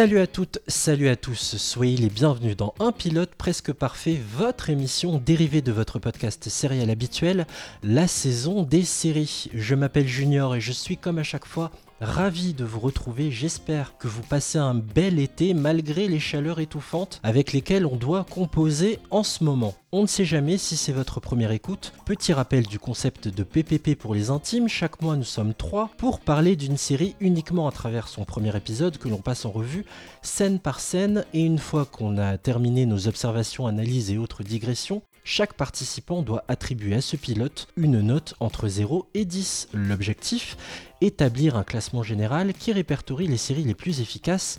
Salut à toutes, salut à tous, soyez les bienvenus dans Un pilote presque parfait, votre émission dérivée de votre podcast sériel habituel, la saison des séries. Je m'appelle Junior et je suis comme à chaque fois Ravi de vous retrouver, j'espère que vous passez un bel été malgré les chaleurs étouffantes avec lesquelles on doit composer en ce moment. On ne sait jamais si c'est votre première écoute. Petit rappel du concept de PPP pour les intimes, chaque mois nous sommes trois pour parler d'une série uniquement à travers son premier épisode que l'on passe en revue scène par scène et une fois qu'on a terminé nos observations, analyses et autres digressions, chaque participant doit attribuer à ce pilote une note entre 0 et 10. L'objectif Établir un classement général qui répertorie les séries les plus efficaces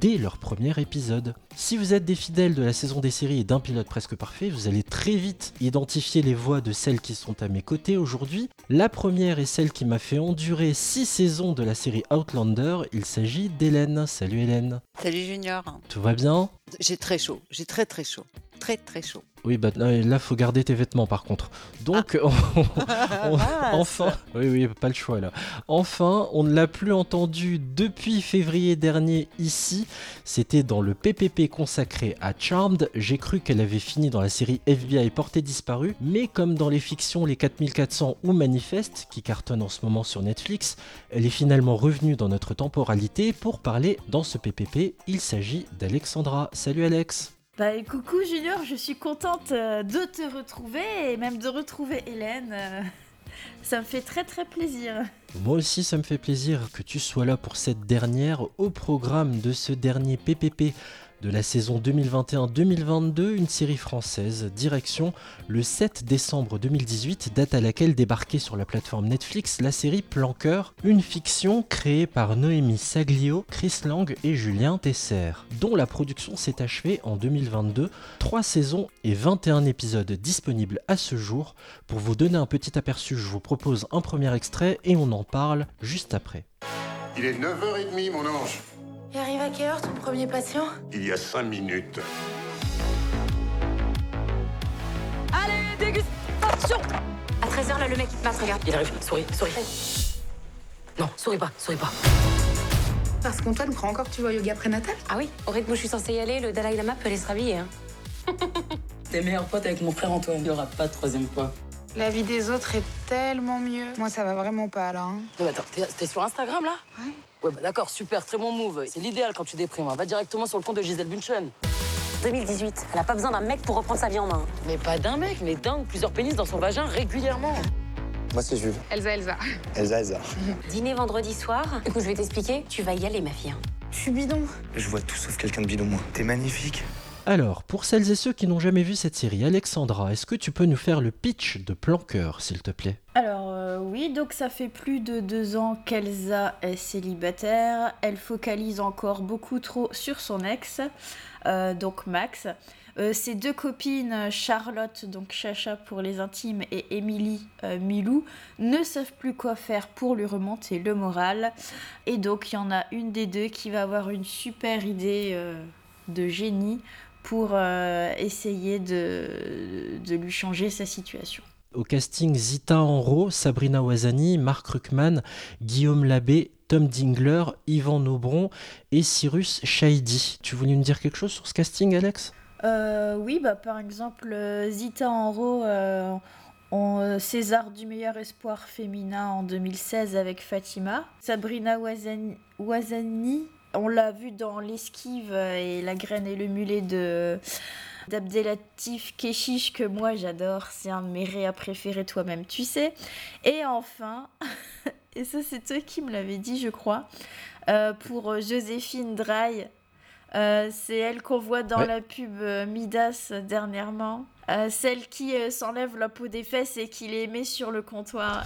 dès leur premier épisode. Si vous êtes des fidèles de la saison des séries et d'un pilote presque parfait, vous allez très vite identifier les voix de celles qui sont à mes côtés aujourd'hui. La première est celle qui m'a fait endurer 6 saisons de la série Outlander. Il s'agit d'Hélène. Salut Hélène. Salut Junior. Tout va bien? J'ai très chaud, j'ai très très chaud. Très très chaud. Oui, bah là, faut garder tes vêtements par contre. Donc, Ah. enfin, oui, oui, pas le choix là. Enfin, on ne l'a plus entendu depuis février dernier ici. C'était dans le PPP consacré à Charmed. J'ai cru qu'elle avait fini dans la série FBI Portée disparue, mais comme dans les fictions Les 4400 ou Manifeste, qui cartonnent en ce moment sur Netflix, elle est finalement revenue dans notre temporalité pour parler dans ce PPP. Il s'agit d'Alexandra. Salut Alex. Bah coucou Junior, je suis contente euh, de te retrouver et même de retrouver Hélène. euh, Ça me fait très très plaisir. Moi aussi, ça me fait plaisir que tu sois là pour cette dernière. Au programme de ce dernier PPP de la saison 2021-2022, une série française, direction le 7 décembre 2018, date à laquelle débarquait sur la plateforme Netflix la série Planqueur, une fiction créée par Noémie Saglio, Chris Lang et Julien Tesser, dont la production s'est achevée en 2022. 3 saisons et 21 épisodes disponibles à ce jour. Pour vous donner un petit aperçu, je vous propose un premier extrait et on en parle juste après. Il est 9h30, mon ange. Il arrive à quelle heure ton premier patient? Il y a 5 minutes. Allez, dégustation À 13h, là, le mec, il passe, regarde. Il arrive, souris, souris. Non, souris pas, souris pas. Parce qu'Antoine croit encore que tu vas au yoga prénatal? Ah oui, au rythme où je suis censée y aller, le Dalai Lama peut aller se rhabiller. Hein. T'es meilleur pote avec mon frère Antoine. Il y aura pas de troisième fois. La vie des autres est tellement mieux. Moi, ça va vraiment pas, là. hein. Non, mais attends, t'es- t'es sur Instagram là? Ouais. Ouais, bah d'accord, super, très bon move. C'est l'idéal quand tu déprimes. hein. Va directement sur le compte de Gisèle Bunchen. 2018, elle a pas besoin d'un mec pour reprendre sa vie en main. Mais pas d'un mec, mais d'un ou plusieurs pénis dans son vagin régulièrement. Moi, c'est Jules. Elsa, Elsa. Elsa, Elsa. Dîner vendredi soir. Écoute, je vais t'expliquer, tu vas y aller, ma fille. hein. Je suis bidon. Je vois tout sauf quelqu'un de bidon, moi. T'es magnifique. Alors, pour celles et ceux qui n'ont jamais vu cette série, Alexandra, est-ce que tu peux nous faire le pitch de Planqueur, s'il te plaît? Alors euh, oui, donc ça fait plus de deux ans qu'Elsa est célibataire. Elle focalise encore beaucoup trop sur son ex, euh, donc Max. Euh, ses deux copines, Charlotte, donc Chacha pour les intimes, et Émilie, Milou, ne savent plus quoi faire pour lui remonter le moral. Et donc il y en a une des deux qui va avoir une super idée de génie pour euh, essayer de, de lui changer sa situation. Au casting, Zita Enro, Sabrina Ouazani, Marc Ruckman, Guillaume Labbé, Tom Dingler, Yvan Nobron et Cyrus Chaidi. Tu voulais me dire quelque chose sur ce casting, Alex? Euh, oui, bah, par exemple, euh, Zita Enro, euh, en euh, César du meilleur espoir féminin en 2016 avec Fatima. Sabrina Ouazani, Ouazani, on l'a vu dans L'esquive et La graine et le mulet de d'Abdelatif Keshish que moi j'adore, c'est un de mes réas préférés toi-même, tu sais. Et enfin, et ça c'est toi qui me l'avais dit je crois, euh, pour euh, Joséphine Dry, euh, c'est elle qu'on voit dans Ouais. la pub Midas dernièrement. Euh, celle qui euh, s'enlève la peau des fesses et qui les met sur le comptoir.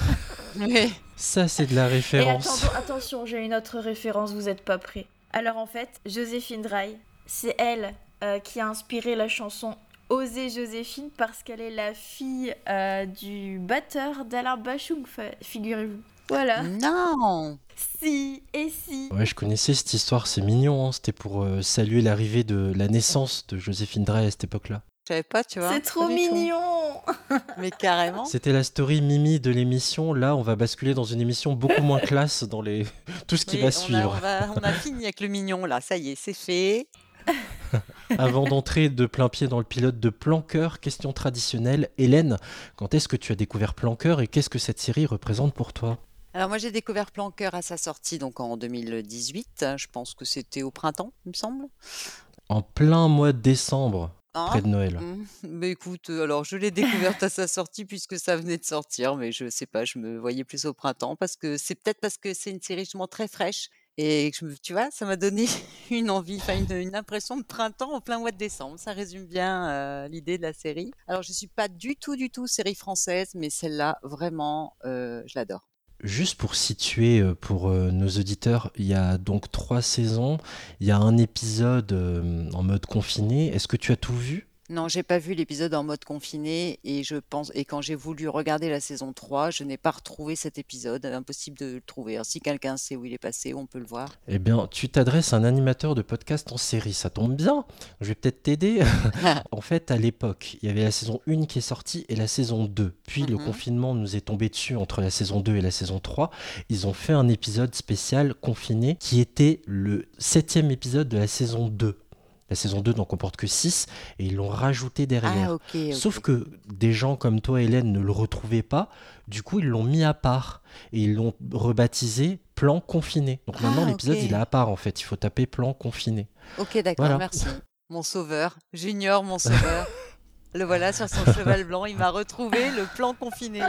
Ça, c'est de la Et référence. attends, attention, j'ai une autre référence, vous êtes pas prêts. Alors en fait, Joséphine Dry, c'est elle euh, qui a inspiré la chanson Oser Joséphine parce qu'elle est la fille euh, du batteur d'Alain Bachung, figurez-vous. Voilà. Non Si, et si. Ouais, je connaissais cette histoire, c'est mignon. hein. C'était pour euh, saluer l'arrivée de la naissance de Joséphine Drey à cette époque-là. Je savais pas, tu vois. C'est trop tout. mignon. Mais carrément. C'était la story Mimi de l'émission. Là, on va basculer dans une émission beaucoup moins classe dans les tout ce qui Oui, va on a- suivre. on, va- on a fini avec le mignon là, ça y est, c'est fait. Avant d'entrer de plein pied dans le pilote de Planqueur, question traditionnelle. Hélène, quand est-ce que tu as découvert Planqueur et qu'est-ce que cette série représente pour toi? Alors moi j'ai découvert Planqueur à sa sortie donc en 2018. Je pense que c'était au printemps, il me semble. En plein mois de décembre, Hein près de Noël. Mmh. Mais écoute, euh, alors je l'ai découverte à sa sortie puisque ça venait de sortir, mais je sais pas, je me voyais plus au printemps parce que c'est peut-être parce que c'est une série justement très fraîche et que je me- tu vois, ça m'a donné une envie, enfin une, une impression de printemps en plein mois de décembre. Ça résume bien euh, l'idée de la série. Alors je suis pas du tout, du tout série française, mais celle-là vraiment, euh, je l'adore. Juste pour situer euh, pour euh, nos auditeurs, il y a donc trois saisons, il y a un épisode euh, en mode confiné. Est-ce que tu as tout vu? Non, j'ai pas vu l'épisode en mode confiné et je pense et quand j'ai voulu regarder la saison 3, je n'ai pas retrouvé cet épisode, impossible de le trouver. Alors, si quelqu'un sait où il est passé, on peut le voir. Eh bien, tu t'adresses à un animateur de podcast en série, ça tombe bien. Je vais peut-être t'aider. en fait, à l'époque, il y avait la saison 1 qui est sortie et la saison 2. Puis le Mhm. confinement nous est tombé dessus entre la saison 2 et la saison 3. Ils ont fait un épisode spécial confiné qui était le septième épisode de la saison 2. La saison 2 n'en comporte que 6 et ils l'ont rajouté derrière. Ah. Sauf que des gens comme toi, Hélène, ne le retrouvaient pas. Du coup, ils l'ont mis à part et ils l'ont rebaptisé plan confiné. Donc maintenant, Ah, l'épisode, il est à part en fait. Il faut taper plan confiné. Ok, d'accord, Voilà. merci. Mon sauveur, Junior, mon sauveur. le voilà sur son cheval blanc, il m'a retrouvé le plan confiné.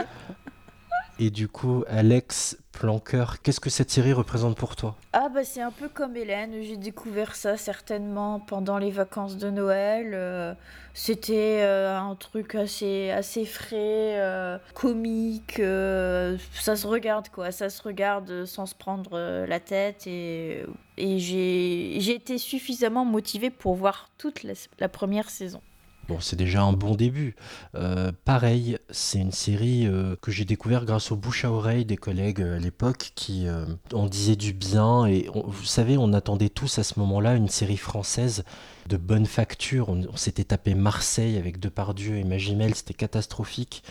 Et du coup, Alex Planqueur, qu'est-ce que cette série représente pour toi? Ah bah c'est un peu comme Hélène, j'ai découvert ça certainement pendant les vacances de Noël. euh, C'était euh, un truc assez, assez frais, euh, comique, ça se regarde quoi, ça se regarde sans se prendre la tête et, et j'ai été suffisamment motivée pour voir toute la première saison. Bon, c'est déjà un bon début. Euh, pareil, c'est une série euh, que j'ai découvert grâce au bouche à oreille des collègues euh, à l'époque qui en disaient du bien. Et vous savez, on attendait tous à ce moment-là une série française de bonne facture. On, s'était tapé Marseille avec Depardieu et Magimel, c'était catastrophique.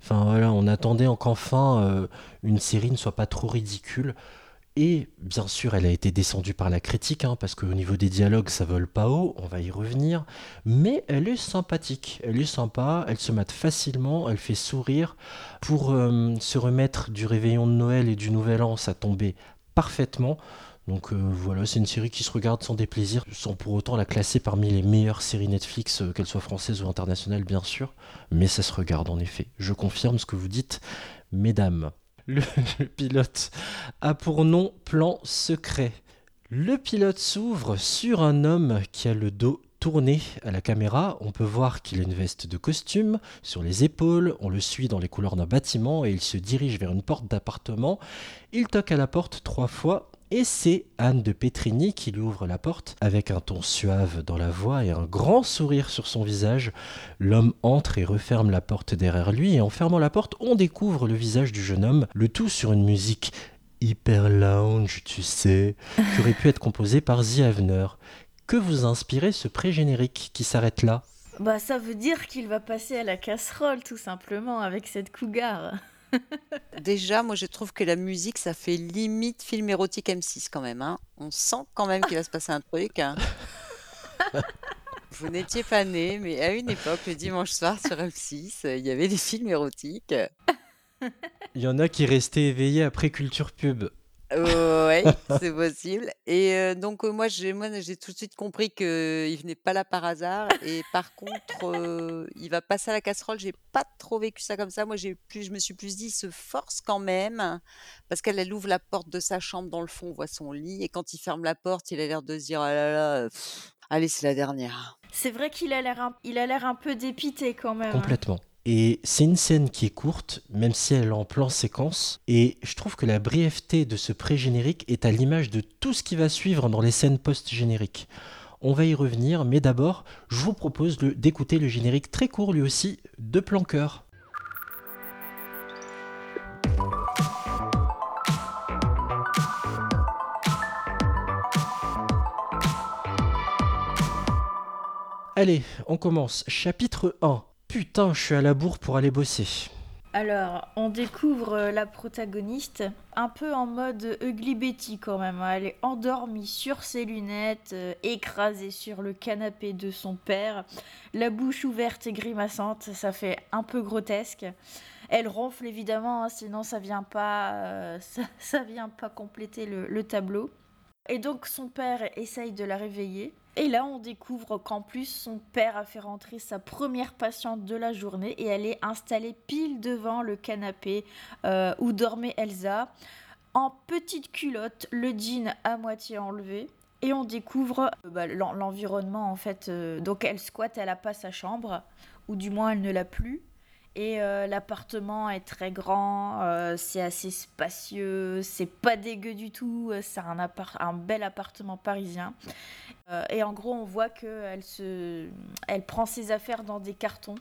Enfin voilà, on attendait qu'enfin une série ne soit pas trop ridicule. Et bien sûr, elle a été descendue par la critique, hein, parce qu'au niveau des dialogues, ça vole pas haut, on va y revenir. Mais elle est sympathique, elle est sympa, elle se mate facilement, elle fait sourire. Pour euh, se remettre du réveillon de Noël et du Nouvel An, ça tombait parfaitement. Donc euh, voilà, c'est une série qui se regarde sans déplaisir, sans pour autant la classer parmi les meilleures séries Netflix, euh, qu'elles soient françaises ou internationales bien sûr. Mais ça se regarde en effet. Je confirme ce que vous dites, mesdames. Le, pilote a pour nom Plan Secret. Le pilote s'ouvre sur un homme qui a le dos tourné à la caméra. On peut voir qu'il a une veste de costume sur les épaules. On le suit dans les couleurs d'un bâtiment et il se dirige vers une porte d'appartement. Il toque à la porte trois fois et c'est Anne de Petrini qui lui ouvre la porte avec un ton suave dans la voix et un grand sourire sur son visage. L'homme entre et referme la porte derrière lui et en fermant la porte, on découvre le visage du jeune homme, le tout sur une musique hyper lounge, tu sais, qui aurait pu être composée par The. Que vous inspirez ce pré-générique qui s'arrête là? Bah ça veut dire qu'il va passer à la casserole tout simplement avec cette cougar. Déjà, moi je trouve que la musique, ça fait limite film érotique M6 quand même. hein. On sent quand même qu'il va se passer un truc. hein. Vous n'étiez pas né, mais à une époque, le dimanche soir sur M6, euh, il y avait des films érotiques. Il y en a qui restaient éveillés après Culture Pub. Euh, ouais, c'est possible. Et euh, donc euh, moi j'ai moi j'ai tout de suite compris que il venait pas là par hasard. Et par contre, euh, il va passer à la casserole. J'ai pas trop vécu ça comme ça. Moi j'ai plus, je me suis plus dit, il se force quand même parce qu'elle elle ouvre la porte de sa chambre dans le fond, on voit son lit. Et quand il ferme la porte, il a l'air de se dire ah là là, pff, allez c'est la dernière. C'est vrai qu'il a l'air un... il a l'air un peu dépité quand même. hein. Complètement. Et c'est une scène qui est courte, même si elle est en plan séquence. Et je trouve que la brièveté de ce pré-générique est à l'image de tout ce qui va suivre dans les scènes post-génériques. On va y revenir, mais d'abord, je vous propose d'écouter le générique très court lui aussi de Planqueur. Allez, on commence. Chapitre 1. Putain, je suis à la bourre pour aller bosser. Alors, on découvre euh, la protagoniste un peu en mode Ugly Betty quand même. hein. Elle est endormie sur ses lunettes, euh, écrasée sur le canapé de son père, la bouche ouverte et grimaçante. Ça fait un peu grotesque. Elle ronfle évidemment, hein, sinon ça vient pas, euh, ça, vient pas compléter le tableau. Et donc son père essaye de la réveiller. Et là, on découvre qu'en plus, son père a fait rentrer sa première patiente de la journée et elle est installée pile devant le canapé euh, où dormait Elsa, en petite culotte, le jean à moitié enlevé. Et on découvre euh, bah, l'en- l'environnement en fait. euh, donc elle squatte, elle a pas sa chambre, ou du moins elle ne l'a plus. Et euh, l'appartement est très grand, euh, c'est assez spacieux, c'est pas dégueu du tout, euh, c'est un, un bel appartement parisien. Euh, et en gros, on voit qu'elle se... elle prend ses affaires dans des cartons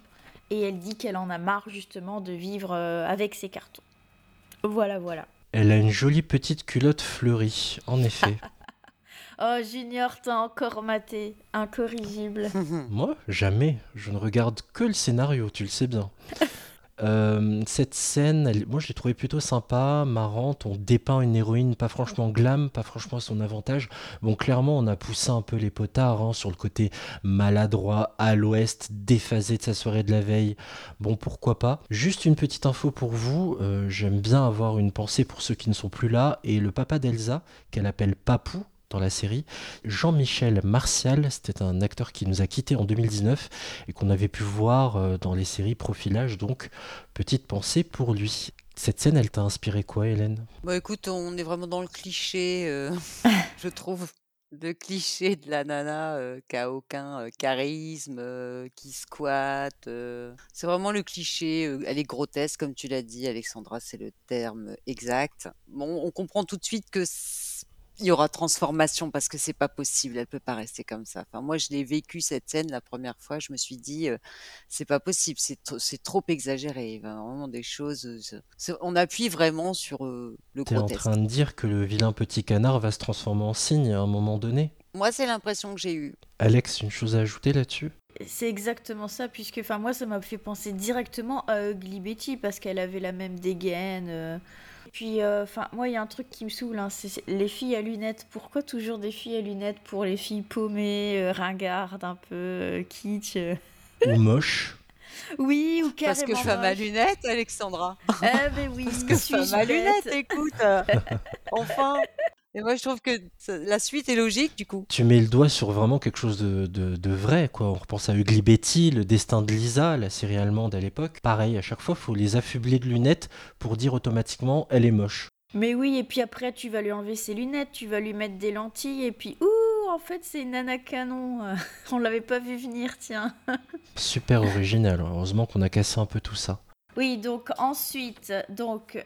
et elle dit qu'elle en a marre justement de vivre avec ses cartons. Voilà, voilà. Elle a une jolie petite culotte fleurie, en effet. Oh, Junior, t'as encore maté, incorrigible. Moi, jamais. Je ne regarde que le scénario, tu le sais bien. Euh, cette scène, elle- moi je l'ai trouvée plutôt sympa, marrante. On dépeint une héroïne pas franchement glam, pas franchement à son avantage. Bon, clairement, on a poussé un peu les potards hein, sur le côté maladroit, à l'ouest, déphasé de sa soirée de la veille. Bon, pourquoi pas. Juste une petite info pour vous. euh, J'aime bien avoir une pensée pour ceux qui ne sont plus là. Et le papa d'Elsa, qu'elle appelle Papou dans la série, Jean-Michel Martial, c'était un acteur qui nous a quittés en 2019 et qu'on avait pu voir euh, dans les séries Profilage, donc petite pensée pour lui. Cette scène, elle t'a inspiré quoi, Hélène? Bah écoute, on est vraiment dans le cliché, euh, je trouve, le cliché de la nana euh, qui a aucun euh, charisme, qui squatte. C'est vraiment le cliché. elle est grotesque, comme tu l'as dit, Alexandra, c'est le terme exact. Bon, on comprend tout de suite que il y aura transformation parce que c'est pas possible, elle peut pas rester comme ça. Enfin, moi, je l'ai vécu cette scène la première fois, je me suis dit, euh, c'est pas possible, c'est trop, c'est trop exagéré. Vraiment des choses. euh, c'est- on appuie vraiment sur euh, le T'es en grotesque. train de dire que le vilain petit canard va se transformer en cygne à un moment donné Moi, c'est l'impression que j'ai eue. Alex, une chose à ajouter là-dessus? C'est exactement ça, puisque enfin moi ça m'a fait penser directement à Ugly Betty parce qu'elle avait la même dégaine. euh. Puis euh, enfin moi il y a un truc qui me saoule, hein, c'est les filles à lunettes. Pourquoi toujours des filles à lunettes pour les filles paumées, euh, ringardes, un peu euh, kitsch euh. Ou moche Oui, ou carrément. Parce que femme à moche. lunettes, Alexandra. Ah ben oui, Parce que femme à lunettes, écoute. enfin. Et moi, je trouve que la suite est logique, du coup. Tu mets le doigt sur vraiment quelque chose de, de- de vrai, quoi. On repense à Ugly Betty, le destin de Lisa, la série allemande à l'époque. Pareil, à chaque fois, faut les affubler de lunettes pour dire automatiquement elle est moche. Mais oui, et puis après tu vas lui enlever ses lunettes, tu vas lui mettre des lentilles, et puis ouh, en fait c'est une nana canon. On l'avait pas vu venir, tiens. Super original. Heureusement qu'on a cassé un peu tout ça. Oui, donc ensuite, donc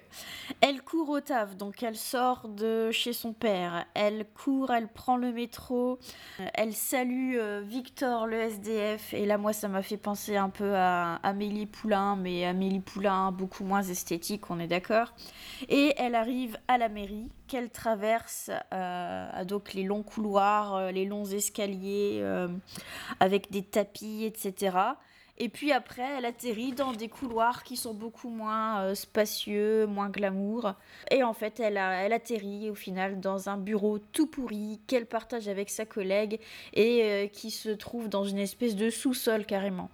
elle court au taf, donc elle sort de chez son père, elle court, elle prend le métro, euh, elle salue euh, Victor le SDF, et là moi ça m'a fait penser un peu à Amélie Poulain, mais Amélie Poulain beaucoup moins esthétique, on est d'accord. Et elle arrive à la mairie, qu'elle traverse euh, donc les longs couloirs, les longs escaliers avec des tapis, etc. Et puis après, elle atterrit dans des couloirs qui sont beaucoup moins euh, spacieux, moins glamour. Et en fait, elle, a- elle atterrit au final dans un bureau tout pourri qu'elle partage avec sa collègue et euh, qui se trouve dans une espèce de sous-sol carrément.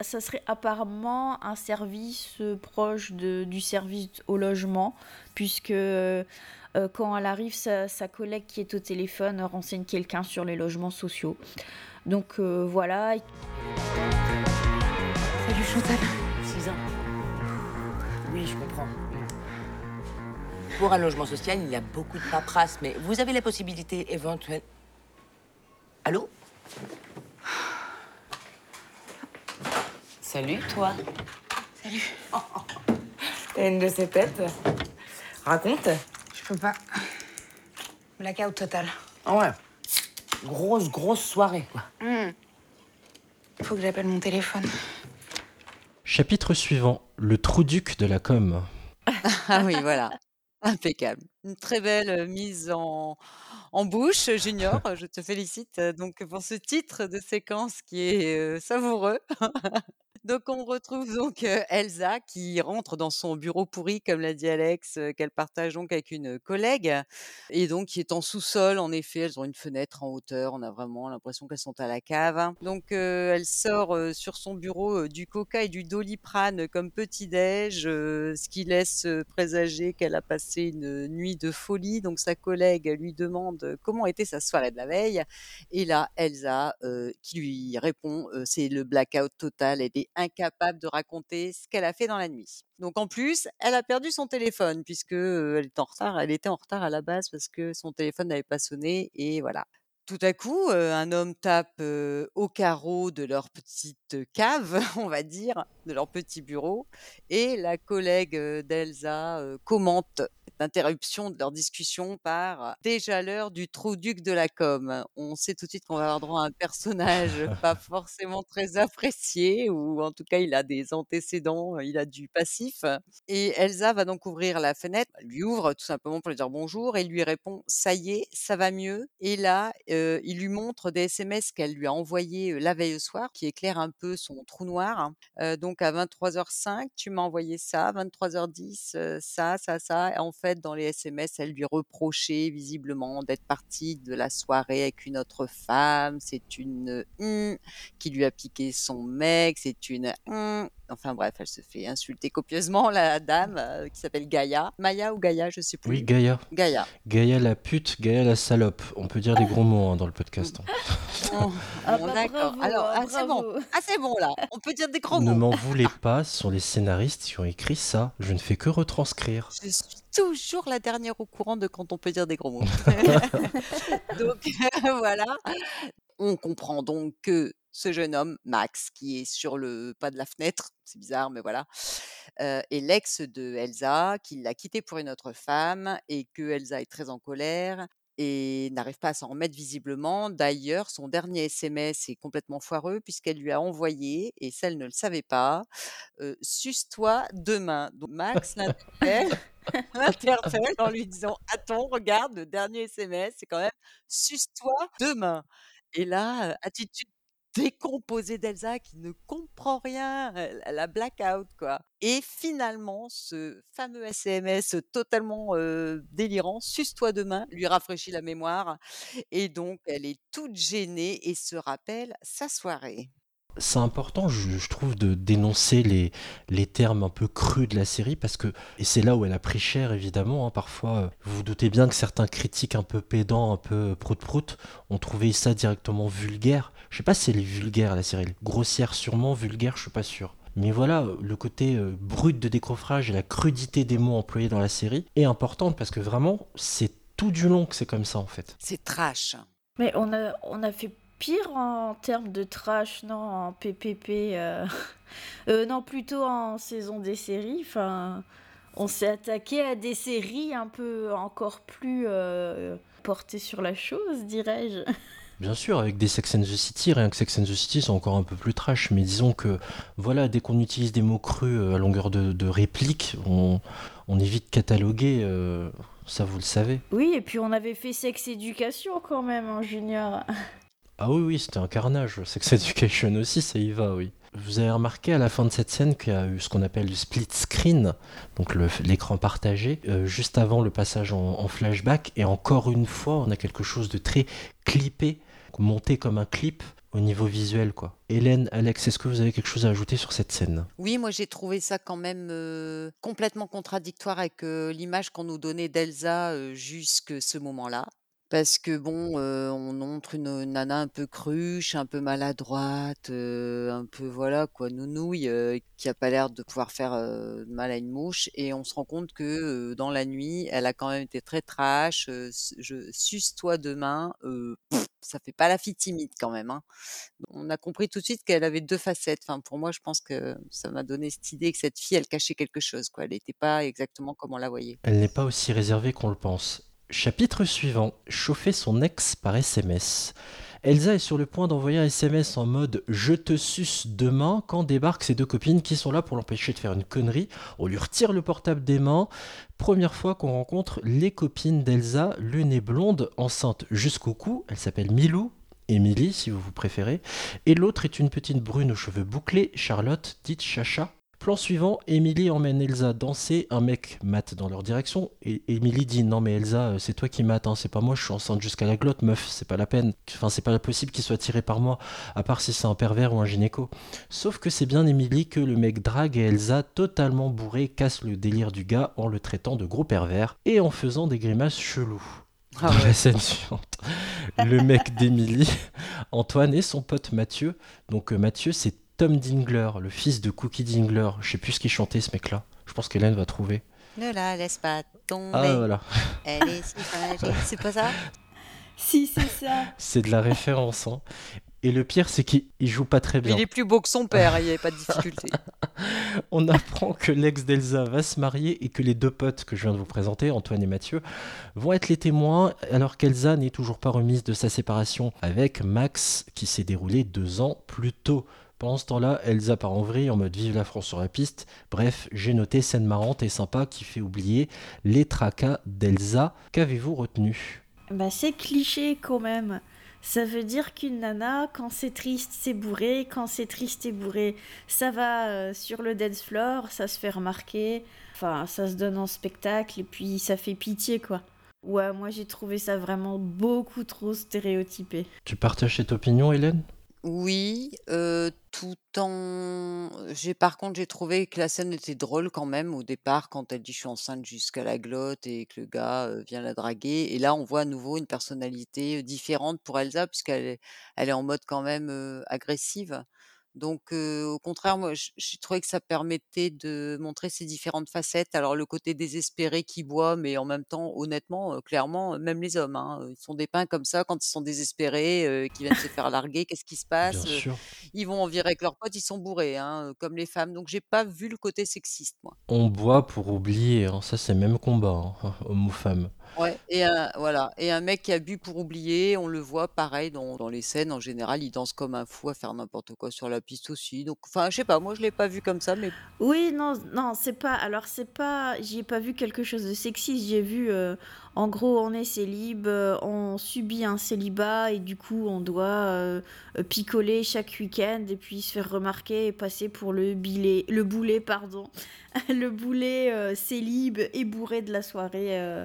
Ça serait apparemment un service proche du service au logement, puisque euh, quand elle arrive, sa, collègue qui est au téléphone renseigne quelqu'un sur les logements sociaux. Donc voilà. Chantal. Six ans. Oui, je comprends. Pour un logement social, il y a beaucoup de paperasse, mais vous avez la possibilité éventuelle. Allô? Salut, toi. Salut. T'as une de ces têtes? Raconte. Je peux pas. Blackout total. Ah ouais. Grosse, grosse soirée, quoi. Il faut que j'appelle mon téléphone. Chapitre suivant, le trou-duc de la com. Ah oui, voilà. Impeccable. Une très belle euh, mise en, en bouche, Junior. Je te félicite euh, donc pour ce titre de séquence qui est euh, savoureux. Donc on retrouve donc Elsa qui rentre dans son bureau pourri, comme l'a dit Alex, qu'elle partage donc avec une collègue, et donc qui est en sous-sol. En effet, elles ont une fenêtre en hauteur. On a vraiment l'impression qu'elles sont à la cave. Donc euh, elle sort sur son bureau du coca et du doliprane comme petit déj, ce qui laisse présager qu'elle a passé une nuit de folie. Donc sa collègue lui demande comment était sa soirée de la veille, et là Elsa qui lui répond c'est le blackout total. Elle est incapable de raconter ce qu'elle a fait dans la nuit. Donc en plus, elle a perdu son téléphone puisque elle est en retard. Elle était en retard à la base parce que son téléphone n'avait pas sonné et voilà. Tout à coup, un homme tape au carreau de leur petite cave, on va dire, de leur petit bureau, et la collègue d'Elsa commente cette interruption de leur discussion par déjà l'heure du trou duc de la com. On sait tout de suite qu'on va avoir droit à un personnage pas forcément très apprécié, ou en tout cas il a des antécédents, il a du passif. Et Elsa va donc ouvrir la fenêtre, elle lui ouvre tout simplement pour lui dire bonjour, et lui répond ça y est, ça va mieux. Et là, euh, il lui montre des SMS qu'elle lui a envoyés la veille au soir, qui éclairent un peu son trou noir. Euh, donc à 23h05, tu m'as envoyé ça, 23h10, euh, ça, ça, ça. Et en fait, dans les SMS, elle lui reprochait visiblement d'être partie de la soirée avec une autre femme. C'est une hum, qui lui a piqué son mec. C'est une hum. Enfin bref, elle se fait insulter copieusement, la dame euh, qui s'appelle Gaïa. Maya ou Gaïa, je sais plus. Oui, Gaïa. Gaïa. Gaïa la pute, Gaïa la salope. On peut dire des gros mots hein, dans le podcast. hein. Ah bon, bah, d'accord. bravo, Alors, ah, c'est bon. Ah, c'est bon là. On peut dire des gros Ne mots. m'en voulez pas, ce sont les scénaristes qui ont écrit ça. Je ne fais que retranscrire. Je suis toujours la dernière au courant de quand on peut dire des gros mots. donc voilà. On comprend donc que ce jeune homme, Max, qui est sur le pas de la fenêtre, c'est bizarre, mais voilà, euh, est l'ex de Elsa, qui l'a quitté pour une autre femme et que Elsa est très en colère et n'arrive pas à s'en remettre visiblement. D'ailleurs, son dernier SMS est complètement foireux puisqu'elle lui a envoyé, et ça, elle ne le savait pas, euh, Suce-toi demain. Donc Max l'interpelle l'interpelle en lui disant Attends, regarde, le dernier SMS, c'est quand même Suce-toi demain. Et là, attitude décomposée d'Elsa qui ne comprend rien, elle, elle a blackout quoi. Et finalement, ce fameux SMS totalement euh, délirant, Suce-toi demain, lui rafraîchit la mémoire. Et donc, elle est toute gênée et se rappelle sa soirée. C'est important, je, je trouve, de dénoncer les, les termes un peu crus de la série parce que, et c'est là où elle a pris cher évidemment, hein, parfois, euh, vous vous doutez bien que certains critiques un peu pédants, un peu prout-prout, ont trouvé ça directement vulgaire. Je sais pas si elle est vulgaire la série, grossière sûrement, vulgaire je suis pas sûr. Mais voilà, le côté euh, brut de décoffrage et la crudité des mots employés dans la série est importante parce que vraiment, c'est tout du long que c'est comme ça en fait. C'est trash. Mais on a, on a fait pire en termes de trash, non, en PPP. euh. Euh, non, plutôt en saison des séries. Enfin, on s'est attaqué à des séries un peu encore plus euh, portées sur la chose, dirais-je. Bien sûr, avec des Sex and the City, rien que Sex and the City, c'est encore un peu plus trash, mais disons que, voilà, dès qu'on utilise des mots crus à longueur de, de réplique, on, on évite de cataloguer, euh, ça vous le savez. Oui, et puis on avait fait sex éducation quand même en junior. Ah oui, oui, c'était un carnage, Sex Education aussi, ça y va, oui. Vous avez remarqué à la fin de cette scène qu'il y a eu ce qu'on appelle le split screen, donc l'écran partagé, euh, juste avant le passage en, flashback, et encore une fois, on a quelque chose de très clippé, monté comme un clip au niveau visuel, quoi. Hélène, Alex, est-ce que vous avez quelque chose à ajouter sur cette scène? Oui, moi j'ai trouvé ça quand même euh, complètement contradictoire avec euh, l'image qu'on nous donnait d'Elsa jusque ce moment-là. Parce que bon, euh, on montre une nana un peu cruche, un peu maladroite, euh, un peu voilà quoi, nounouille, euh, qui a pas l'air de pouvoir faire euh, mal à une mouche, et on se rend compte que euh, dans la nuit, elle a quand même été très trash. euh, je suce-toi demain, euh, pff, ça fait pas la fille timide quand même. hein. On a compris tout de suite qu'elle avait deux facettes. Enfin, pour moi, je pense que ça m'a donné cette idée que cette fille, elle cachait quelque chose. Quoi. Elle n'était pas exactement comme on la voyait. Elle n'est pas aussi réservée qu'on le pense. Chapitre suivant. Chauffer son ex par SMS. Elsa est sur le point d'envoyer un SMS en mode Je te suce demain quand débarquent ses deux copines qui sont là pour l'empêcher de faire une connerie. On lui retire le portable des mains. Première fois qu'on rencontre les copines d'Elsa, l'une est blonde, enceinte jusqu'au cou. Elle s'appelle Milou Émilie si vous vous préférez, et l'autre est une petite brune aux cheveux bouclés, Charlotte, dite Chacha. Plan suivant, Émilie emmène Elsa danser, un mec mate dans leur direction, et Émilie dit non mais Elsa, euh, c'est toi qui mates, hein, c'est pas moi, je suis enceinte jusqu'à la glotte, meuf, c'est pas la peine, enfin c'est pas possible qu'il soit tiré par moi, à part si c'est un pervers ou un gynéco. Sauf que c'est bien Émilie que le mec drague et Elsa, totalement bourré, casse le délire du gars en le traitant de gros pervers, et en faisant des grimaces cheloues. Ah Dans ouais. la scène suivante, le mec d'Émilie, Antoine et son pote Mathieu. Donc euh, Mathieu, c'est Tom Dingler, le fils de Cookie Dingler. Je sais plus ce qu'il chantait ce mec-là. Je pense qu'Hélène va trouver. Ne la laisse pas tomber. Ah voilà, Elle est si fragile. C'est pas ça? Si, c'est ça. c'est de la référence. hein. Et le pire, c'est qu'il il joue pas très bien. il est plus beau que son père, il n'y avait pas de difficulté. On apprend que l'ex d'Elsa va se marier et que les deux potes que je viens de vous présenter, Antoine et Mathieu, vont être les témoins alors qu'Elsa n'est toujours pas remise de sa séparation avec Max qui s'est déroulé deux ans plus tôt. Pendant ce temps-là, Elsa part en vrille en mode vive la France sur la piste. Bref, j'ai noté scène marrante et sympa qui fait oublier les tracas d'Elsa. Qu'avez-vous retenu? Bah, c'est cliché quand même. Ça veut dire qu'une nana, quand c'est triste, c'est bourré. Quand c'est triste, c'est bourré. Ça va euh, sur le dance floor, ça se fait remarquer. Enfin, ça se donne en spectacle et puis ça fait pitié, quoi. Ouais, moi j'ai trouvé ça vraiment beaucoup trop stéréotypé. Tu partages cette opinion, Hélène? Oui, tout en... J'ai, par contre, j'ai trouvé que la scène était drôle quand même au départ quand elle dit je suis enceinte jusqu'à la glotte et que le gars vient la draguer. Et là, on voit à nouveau une personnalité différente pour Elsa puisqu'elle est, elle est en mode quand même agressive. Donc, au contraire, moi, j- j'ai trouvé que ça permettait de montrer ses différentes facettes. Alors, le côté désespéré qui boit, mais en même temps, honnêtement, clairement, même les hommes, hein, ils sont dépeints comme ça quand ils sont désespérés, qui viennent se faire larguer. Qu'est-ce qui se Bien passe? Sûr. Ils vont en virer avec leurs potes, ils sont bourrés, hein, comme les femmes. Donc, j'ai pas vu le côté sexiste, moi. On boit pour oublier, hein. ça c'est le même combat, hein, homme ou femme. Ouais. Et un, voilà. Et un mec qui a bu pour oublier, on le voit pareil dans, dans les scènes. En général, il danse comme un fou à faire n'importe quoi sur la piste aussi. Donc, enfin, je sais pas, moi je l'ai pas vu comme ça, mais Oui, non, non, c'est pas. Alors, c'est pas. J'y ai pas vu quelque chose de sexiste. J'ai vu, euh, en gros, on est célib, euh, on subit un célibat et du coup, on doit euh, picoler chaque week-end et puis se faire remarquer et passer pour le bilet, le boulet, pardon, le boulet célib et bourré de la soirée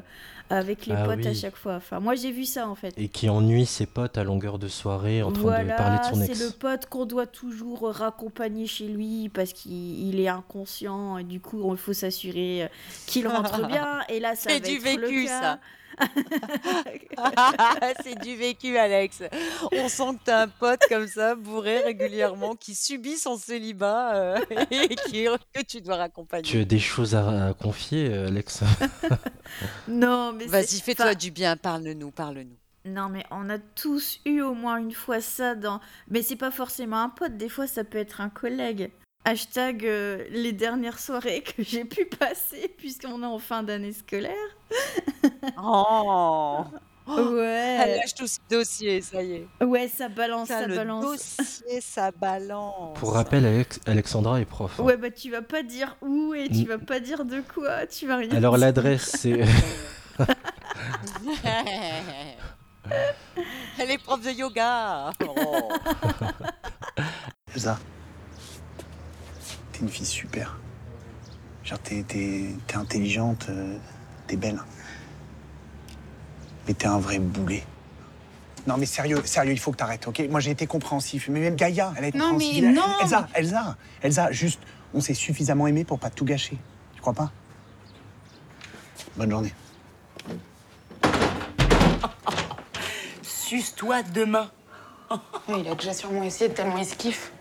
avec les Ah potes à chaque fois. Enfin, moi, j'ai vu ça en fait. Et qui ennuie ses potes à longueur de soirée en train Voilà, de parler de son c'est ex. le pote qu'on doit toujours raccompagner chez lui parce qu'il il est inconscient et du coup il faut s'assurer euh, qu'il rentre bien et là ça c'est va du être le vécu, cas. ça. c'est du vécu, Alex. On sent que t'as un pote comme ça, bourré régulièrement, qui subit son célibat euh, et qui, que tu dois raccompagner. Tu as des choses à, à confier, Alex? Non mais c'est- Vas-y, fais-toi enfin, du bien, parle-nous, parle-nous. non mais on a tous eu au moins une fois ça dans mais c'est pas forcément un pote des fois ça peut être un collègue Hashtag euh, les dernières soirées que j'ai pu passer puisqu'on est en fin d'année scolaire. Oh Elle Ouais, lâche tout ce dossier, ça y est. ouais, ça balance, Putain, ça le balance. dossier, ça balance. Pour rappel, Alex- Alexandra est prof. hein. Ouais, bah tu vas pas dire où et tu vas pas dire de quoi, tu vas rien Alors l'adresse, c'est... Elle est prof de yoga. Oh. Elsa, t'es une fille super. Genre, t'es, t'es- t'es intelligente, euh, t'es belle. Mais t'es un vrai boulet. Non, mais sérieux, sérieux, il faut que t'arrêtes, ok? Moi, j'ai été compréhensif. Mais même Gaïa, elle a été Non, mais compréhensive. non Elsa, Elsa, Elsa, juste, on s'est suffisamment aimé pour pas tout gâcher. Tu crois pas? Bonne journée. Suce-toi demain. Oui, il a déjà sûrement essayé tellement il se kiffe.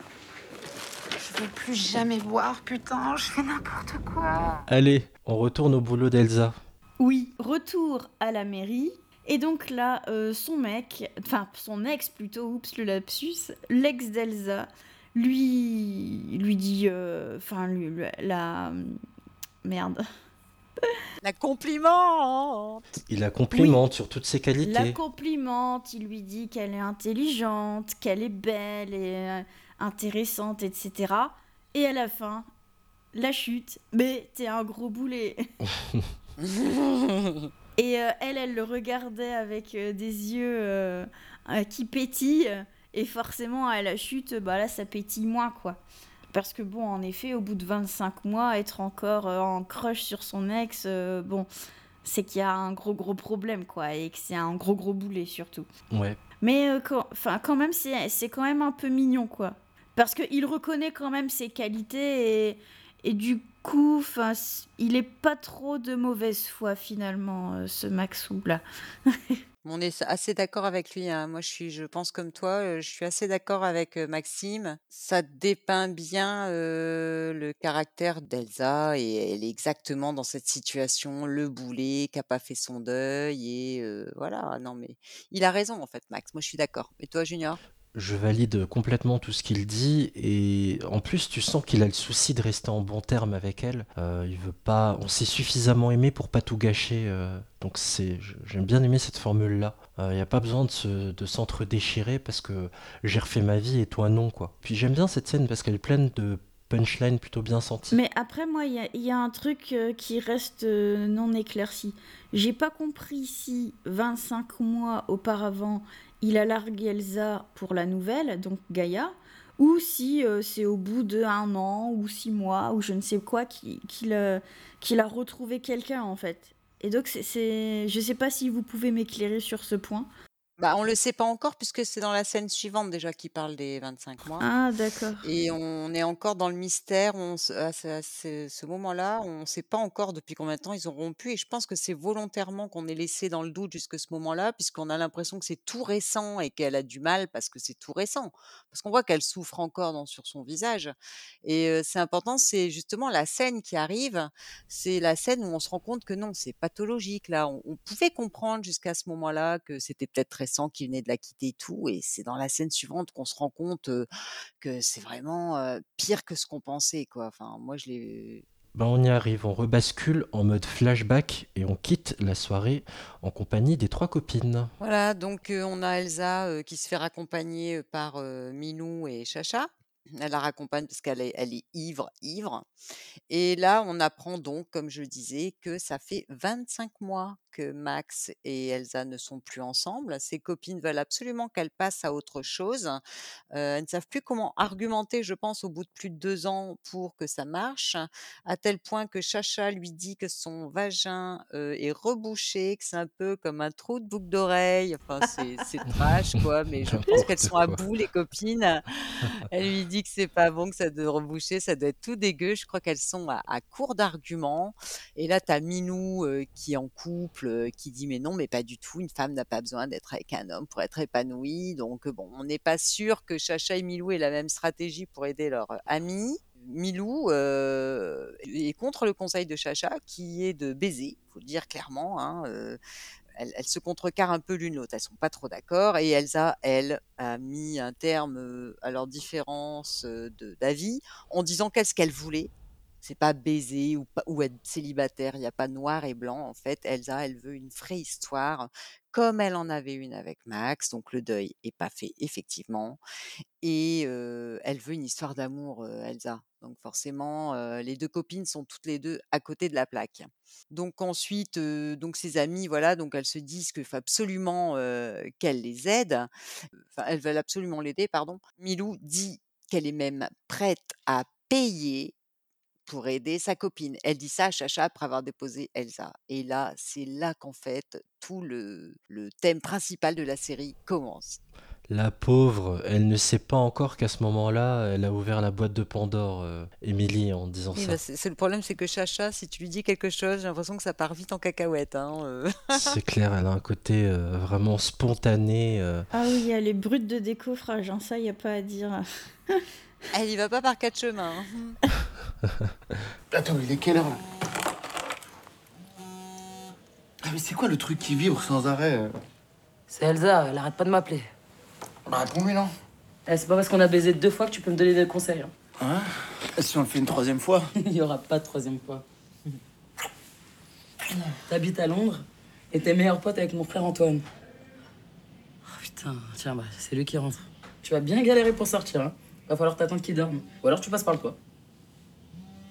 Je veux plus jamais boire, putain, je fais n'importe quoi. Allez, on retourne au boulot d'Elsa. Oui, retour à la mairie. Et donc là, euh, son mec, enfin son ex plutôt, oups le lapsus, l'ex d'Elsa, lui, lui dit, euh, enfin lui, lui- la merde, La compliment. Il la complimente sur toutes ses qualités. la complimente, il lui dit qu'elle est intelligente, qu'elle est belle et euh, intéressante, etc. Et à la fin, la chute, mais t'es un gros boulet. Et euh, elle, elle le regardait avec euh, des yeux euh, qui pétille, et forcément à la chute, bah là ça pétille moins quoi. Parce que bon, en effet, au bout de 25 mois, être encore en crush sur son ex, bon, c'est qu'il y a un gros gros problème quoi, et que c'est un gros gros boulet surtout. Ouais. Mais quand, quand même, c'est c'est quand même un peu mignon, quoi. Parce qu'il reconnaît quand même ses qualités et, du coup, il est pas trop de mauvaise foi finalement, euh, ce Maxou là. On est assez d'accord avec lui. hein. Moi, je suis, je pense comme toi, euh, je suis assez d'accord avec euh, Maxime. Ça dépeint bien le caractère d'Elsa et elle est exactement dans cette situation, le boulet, qui a pas fait son deuil et voilà. Non, mais il a raison en fait, Max. Moi, je suis d'accord. Et toi, Junior? Je valide complètement tout ce qu'il dit et en plus tu sens qu'il a le souci de rester en bon terme avec elle. Euh, il veut pas, on s'est suffisamment aimé pour pas tout gâcher. euh, donc c'est, j'aime bien aimer cette formule-là. Il n'y a pas besoin de se, de s'entre-déchirer parce que j'ai refait ma vie et toi non quoi. Puis j'aime bien cette scène parce qu'elle est pleine de punchlines plutôt bien senties. Mais après, moi, il y a, un truc euh, qui reste euh, non éclairci. J'ai pas compris si 25 mois auparavant, il a largué Elsa pour la nouvelle, donc Gaïa, ou si euh, c'est au bout de un an ou six mois ou je ne sais quoi qu'il a retrouvé quelqu'un en fait. Et donc, c'est... je sais pas si vous pouvez m'éclairer sur ce point. Bah, on le sait pas encore puisque c'est dans la scène suivante déjà qui parle des 25 mois. Ah, d'accord. Et on est encore dans le mystère. On, à ce, à ce- ce moment-là, on ne sait pas encore depuis combien de temps ils ont rompu. Et je pense que c'est volontairement qu'on est laissé dans le doute jusque ce moment-là, puisqu'on a l'impression que c'est tout récent et qu'elle a du mal parce que c'est tout récent. Parce qu'on voit qu'elle souffre encore dans, sur son visage. Et euh, c'est important, c'est justement la scène qui arrive. C'est la scène où on se rend compte que non, c'est pathologique. Là, on, on pouvait comprendre jusqu'à ce moment-là que c'était peut-être récent, qu'il venait de la quitter et tout. Et c'est dans la scène suivante qu'on se rend compte. euh, que c'est vraiment euh, pire que ce qu'on pensait, quoi. Enfin, moi, je l'ai. Ben on y arrive, on rebascule en mode flashback et on quitte la soirée en compagnie des trois copines. Voilà, donc euh, on a Elsa euh, qui se fait raccompagner par euh, Minou et Chacha. Elle la raccompagne parce qu'elle est, elle est ivre, ivre. Et là, on apprend donc, comme je disais, que ça fait 25 mois que Max et Elsa ne sont plus ensemble. Ses copines veulent absolument qu'elle passe à autre chose. Euh, elles ne savent plus comment argumenter, je pense, au bout de plus de deux ans pour que ça marche, à tel point que Chacha lui dit que son vagin euh, est rebouché, que c'est un peu comme un trou de boucle d'oreille. Enfin, c'est trash, quoi. Mais je pense qu'elles sont à bout, les copines. Elle lui dit que c'est pas bon, que ça doit reboucher, ça doit être tout dégueu. Je crois qu'elles sont à, court d'arguments. Et là, tu as Minou euh, qui est en couple, euh, qui dit mais non, mais pas du tout. Une femme n'a pas besoin d'être avec un homme pour être épanouie. Donc bon, on n'est pas sûr que Chacha et Milou aient la même stratégie pour aider leur ami. Milou euh, est contre le conseil de Chacha, qui est de baiser, faut le dire clairement. Hein, elles, se contrecarrent un peu l'une l'autre, elles sont pas trop d'accord. Et Elsa, elle, a mis un terme à leur différence d'avis en disant qu'est-ce qu'elle voulait. C'est pas baiser ou, être célibataire, il n'y a pas noir et blanc. En fait, Elsa, elle veut une vraie histoire, comme elle en avait une avec Max. Donc le deuil est pas fait, effectivement. Et euh, elle veut une histoire d'amour, euh, Elsa. Donc forcément, euh, les deux copines sont toutes les deux à côté de la plaque. Donc ensuite, donc ses amies, voilà, donc elles se disent qu'il faut absolument qu'elle les aide. Enfin, elles veulent absolument l'aider, pardon. Milou dit qu'elle est même prête à payer pour aider sa copine. Elle dit ça à Chacha après avoir déposé Elsa. Et là, c'est là qu'en fait, tout le, le thème principal de la série commence. La pauvre, elle ne sait pas encore qu'à ce moment-là, elle a ouvert la boîte de Pandore, euh, Émilie, en disant Oui, ça. bah, c'est c'est le problème, c'est que Chacha, si tu lui dis quelque chose, j'ai l'impression que ça part vite en cacahuète. Hein, euh. C'est clair, elle a un côté euh, vraiment spontané. euh. Ah oui, elle est brute de décoffrage, hein, ça, il n'y a pas à dire. Elle y va pas par quatre chemins. hein. Attends, il est quelle heure là? Ah, mais c'est quoi le truc qui vibre sans arrêt euh? C'est Elsa, elle arrête pas de m'appeler. Bah, réponds-lui, non? Eh, c'est pas parce qu'on a baisé deux fois que tu peux me donner des conseils. hein. Hein? Si on le fait une troisième fois? Il y aura pas de troisième fois. T'habites à Londres et t'es meilleur pote avec mon frère Antoine. Oh putain, tiens, bah, c'est lui qui rentre. Tu vas bien galérer pour sortir, hein. Va falloir t'attendre qu'il dorme. Ou alors tu passes par le toit.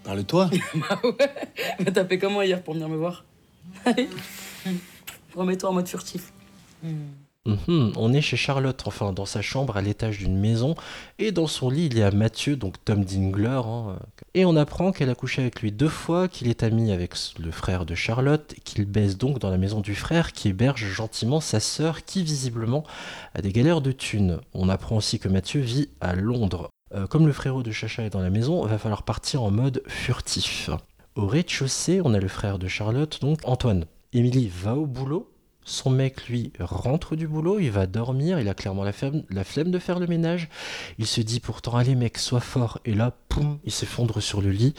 Par le toit bah ouais Mais t'as fait comment hier pour venir me voir? Allez Remets-toi en mode furtif. Mhm, on est chez Charlotte, enfin dans sa chambre à l'étage d'une maison, et dans son lit il y a Mathieu, donc Tom Dingler, hein, et on apprend qu'elle a couché avec lui deux fois, qu'il est ami avec le frère de Charlotte, qu'il baisse donc dans la maison du frère qui héberge gentiment sa sœur qui visiblement a des galères de thunes. On apprend aussi que Mathieu vit à Londres. Euh, comme le frérot de Chacha est dans la maison, il va falloir partir en mode furtif. Au rez-de-chaussée, on a le frère de Charlotte, donc Antoine. Émilie va au boulot, son mec, lui, rentre du boulot, il va dormir, il a clairement la flemme, de faire le ménage. Il se dit pourtant, allez mec, sois fort. Et là, poum, il s'effondre sur le lit.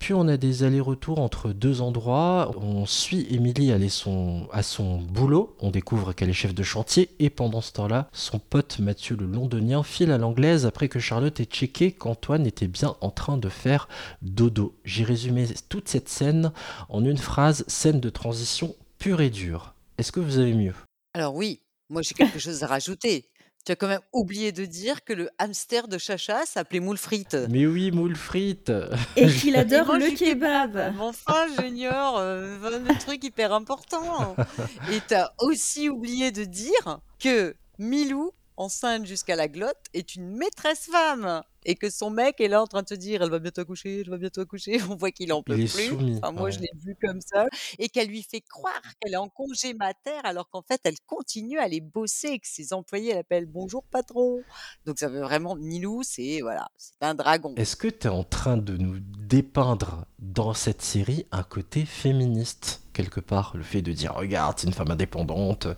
Puis on a des allers-retours entre deux endroits. On suit Émilie à son boulot. On découvre qu'elle est chef de chantier. Et pendant ce temps-là, son pote Mathieu le londonien file à l'anglaise après que Charlotte ait checké qu'Antoine était bien en train de faire dodo. J'ai résumé toute cette scène en une phrase, scène de transition pure et dure. Est-ce que vous avez mieux? Alors oui, moi j'ai quelque chose à rajouter. Tu as quand même oublié de dire que le hamster de Chacha s'appelait moule frites. Mais oui, moule frites Et qu'il adore le kebab. Mais Enfin, Junior, euh, un truc hyper important. Et tu as aussi oublié de dire que Milou, enceinte jusqu'à la glotte, est une maîtresse femme. Et que son mec est là en train de te dire Elle va bientôt accoucher, je vais bientôt accoucher. On voit qu'il en peut plus. soumis, Enfin, moi, je l'ai vu comme ça. Et qu'elle lui fait croire qu'elle est en congé mater alors qu'en fait, elle continue à aller bosser et que ses employés l'appellent Bonjour patron. Donc, ça veut vraiment. Milou, c'est voilà, c'est un dragon. Est-ce que tu es en train de nous dépeindre dans cette série un côté féministe quelque part Le fait de dire regarde, c'est une femme indépendante euh,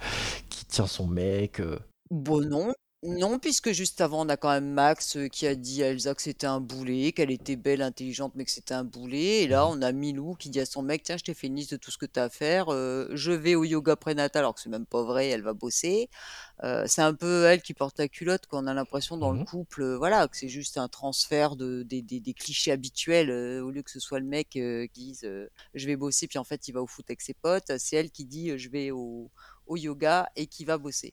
qui tient son mec. euh? Bon, non. Non, puisque juste avant, on a quand même Max euh, qui a dit à Elsa que c'était un boulet, qu'elle était belle, intelligente, mais que c'était un boulet. Et là, on a Milou qui dit à son mec, tiens, je t'ai fait une liste de tout ce que tu as à faire. euh, je vais au yoga prénatal, alors que c'est même pas vrai, elle va bosser. Euh, c'est un peu elle qui porte la culotte, qu'on a l'impression dans le Mhm. couple, euh, voilà, que c'est juste un transfert de, des, des- des clichés habituels, euh, au lieu que ce soit le mec euh, qui dise euh, je vais bosser, puis en fait il va au foot avec ses potes. C'est elle qui dit euh, je vais au, au yoga et qui va bosser.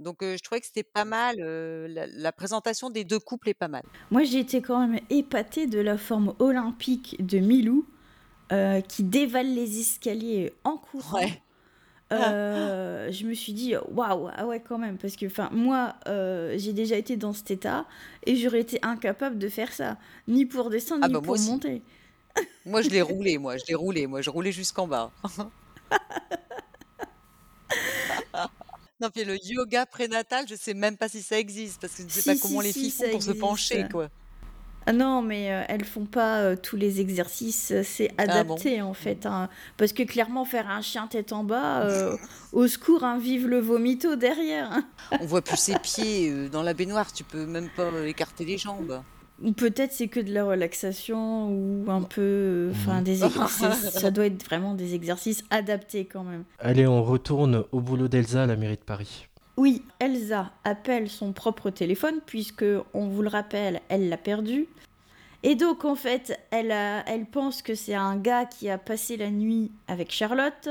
Donc euh, je trouvais que c'était pas mal, euh, la, la présentation des deux couples est pas mal. Moi, j'ai été quand même épatée de la forme olympique de Milou, euh, qui dévale les escaliers en courant. Ouais. Je me suis dit, waouh, ah ouais, quand même. Parce que, enfin, moi, j'ai déjà été dans cet état et j'aurais été incapable de faire ça. Ni pour descendre, Ah ni bah, pour aussi. monter. Moi je l'ai roulé, moi je l'ai roulé, moi je roulais jusqu'en bas. non, puis le yoga prénatal, je sais même pas si ça existe parce que je ne sais Si, pas si, comment les si, filles ça font pour se pencher, existe. quoi. Ah non, mais euh, elles font pas euh, tous les exercices, euh, c'est Ah bon? adapté en fait. hein. Parce que clairement, faire un chien tête en bas, euh, au secours, hein, vive le vomito derrière. hein. On voit plus ses pieds euh, dans la baignoire, tu peux même pas écarter les jambes. Ou peut-être c'est que de la relaxation ou un peu. euh, Enfin, Mhm. des exercices. ça doit être vraiment des exercices adaptés quand même. Allez, on retourne au boulot d'Elsa à la mairie de Paris. Oui, Elsa appelle son propre téléphone puisque, on vous le rappelle, elle l'a perdu. Et donc en fait, elle, a- elle pense que c'est un gars qui a passé la nuit avec Charlotte.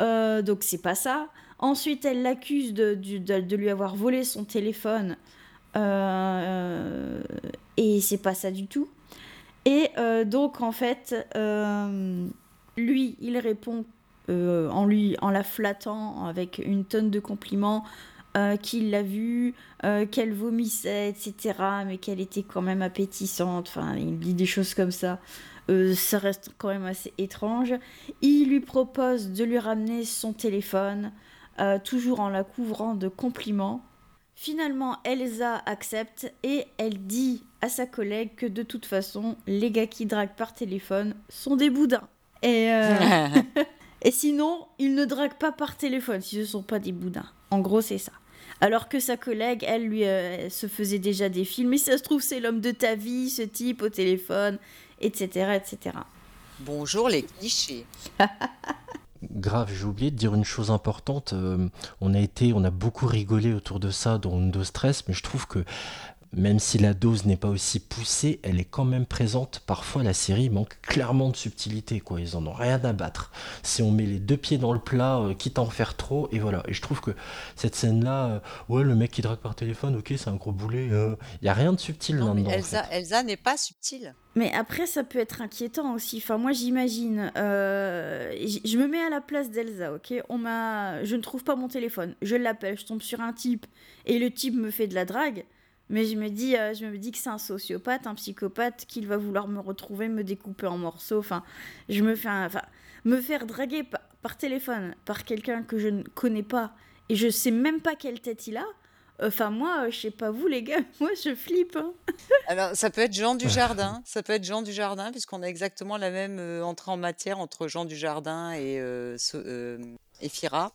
Euh, donc c'est pas ça. Ensuite, elle l'accuse de- de lui avoir volé son téléphone. Euh, et c'est pas ça du tout. Et euh, donc en fait, euh, lui, il répond euh, en lui, en la flattant avec une tonne de compliments, qu'il l'a vue, qu'elle vomissait, etc., mais qu'elle était quand même appétissante. Enfin, il dit des choses comme ça. Ça reste quand même assez étrange. Il lui propose de lui ramener son téléphone, toujours en la couvrant de compliments. Finalement, Elsa accepte et elle dit à sa collègue que de toute façon, les gars qui draguent par téléphone sont des boudins. Et, euh, et sinon, ils ne draguent pas par téléphone si ce ne sont pas des boudins. En gros, c'est ça. Alors que sa collègue, elle, lui, euh, se faisait déjà des films. Mais ça se trouve, c'est l'homme de ta vie, ce type au téléphone, etc., etc. Bonjour les clichés. Grave, j'ai oublié de dire une chose importante. euh, on a été, on a beaucoup rigolé autour de ça dans Windows Stress, mais je trouve que même si la dose n'est pas aussi poussée, elle est quand même présente. Parfois, la série manque clairement de subtilité, quoi. Ils en ont rien à battre. Si on met les deux pieds dans le plat, euh, quitte à en faire trop, et voilà. Et je trouve que cette scène-là, euh, ouais, le mec qui drague par téléphone, ok, c'est un gros boulet. Il y a rien de subtil Non, mais là-dedans. en Elsa, fait. Elsa n'est pas subtile. Mais après, ça peut être inquiétant aussi. Enfin, moi, j'imagine. euh, je me mets à la place d'Elsa, ok? On m'a, je ne trouve pas mon téléphone. Je l'appelle, je tombe sur un type et le type me fait de la drague. Mais je me dis, euh, je me dis que c'est un sociopathe, un psychopathe, qu'il va vouloir me retrouver, me découper en morceaux. Enfin, je me fais, un- enfin, me faire draguer par, par téléphone par quelqu'un que je ne connais pas et je sais même pas quelle tête il a. Enfin, moi, euh, je sais pas vous, les gars, moi, je flippe. hein. Alors, ça peut être Jean Dujardin. Ça peut être Jean Dujardin, puisqu'on a exactement la même euh, entrée en matière entre Jean Dujardin et, euh, So- euh, et Fira.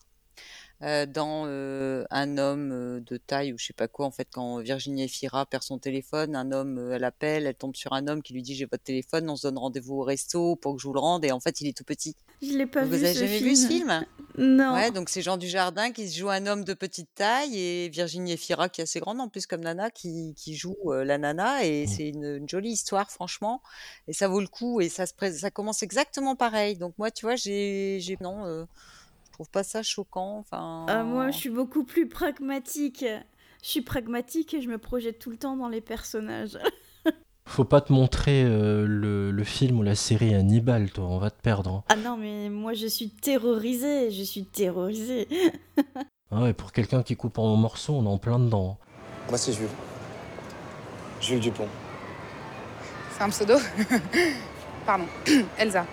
Euh, dans euh, Un homme euh, de taille ou je sais pas quoi, en fait, quand Virginie Efira perd son téléphone, un homme, euh, elle appelle, elle tombe sur un homme qui lui dit j'ai votre téléphone, on se donne rendez-vous au resto pour que je vous le rende, et en fait il est tout petit. Je l'ai pas Vous vu avez ce jamais film. vu ce film Non. Ouais, donc c'est Jean Dujardin qui se joue un homme de petite taille et Virginie Efira qui est assez grande en plus comme nana qui, qui joue euh, la nana et c'est une, une jolie histoire franchement et ça vaut le coup et ça se ça commence exactement pareil. Donc moi tu vois j'ai j'ai non euh, trouve pas ça choquant enfin Ah, moi, je suis beaucoup plus pragmatique. Je suis pragmatique et je me projette tout le temps dans les personnages. Faut pas te montrer euh, le, le film ou la série Hannibal, toi, on va te perdre. hein. Ah non, mais moi, je suis terrorisée. Je suis terrorisée. Ah ouais, pour quelqu'un qui coupe en morceaux, on est en plein dedans. Moi, c'est Jules. Jules Dupont. C'est un pseudo? Pardon. Elsa.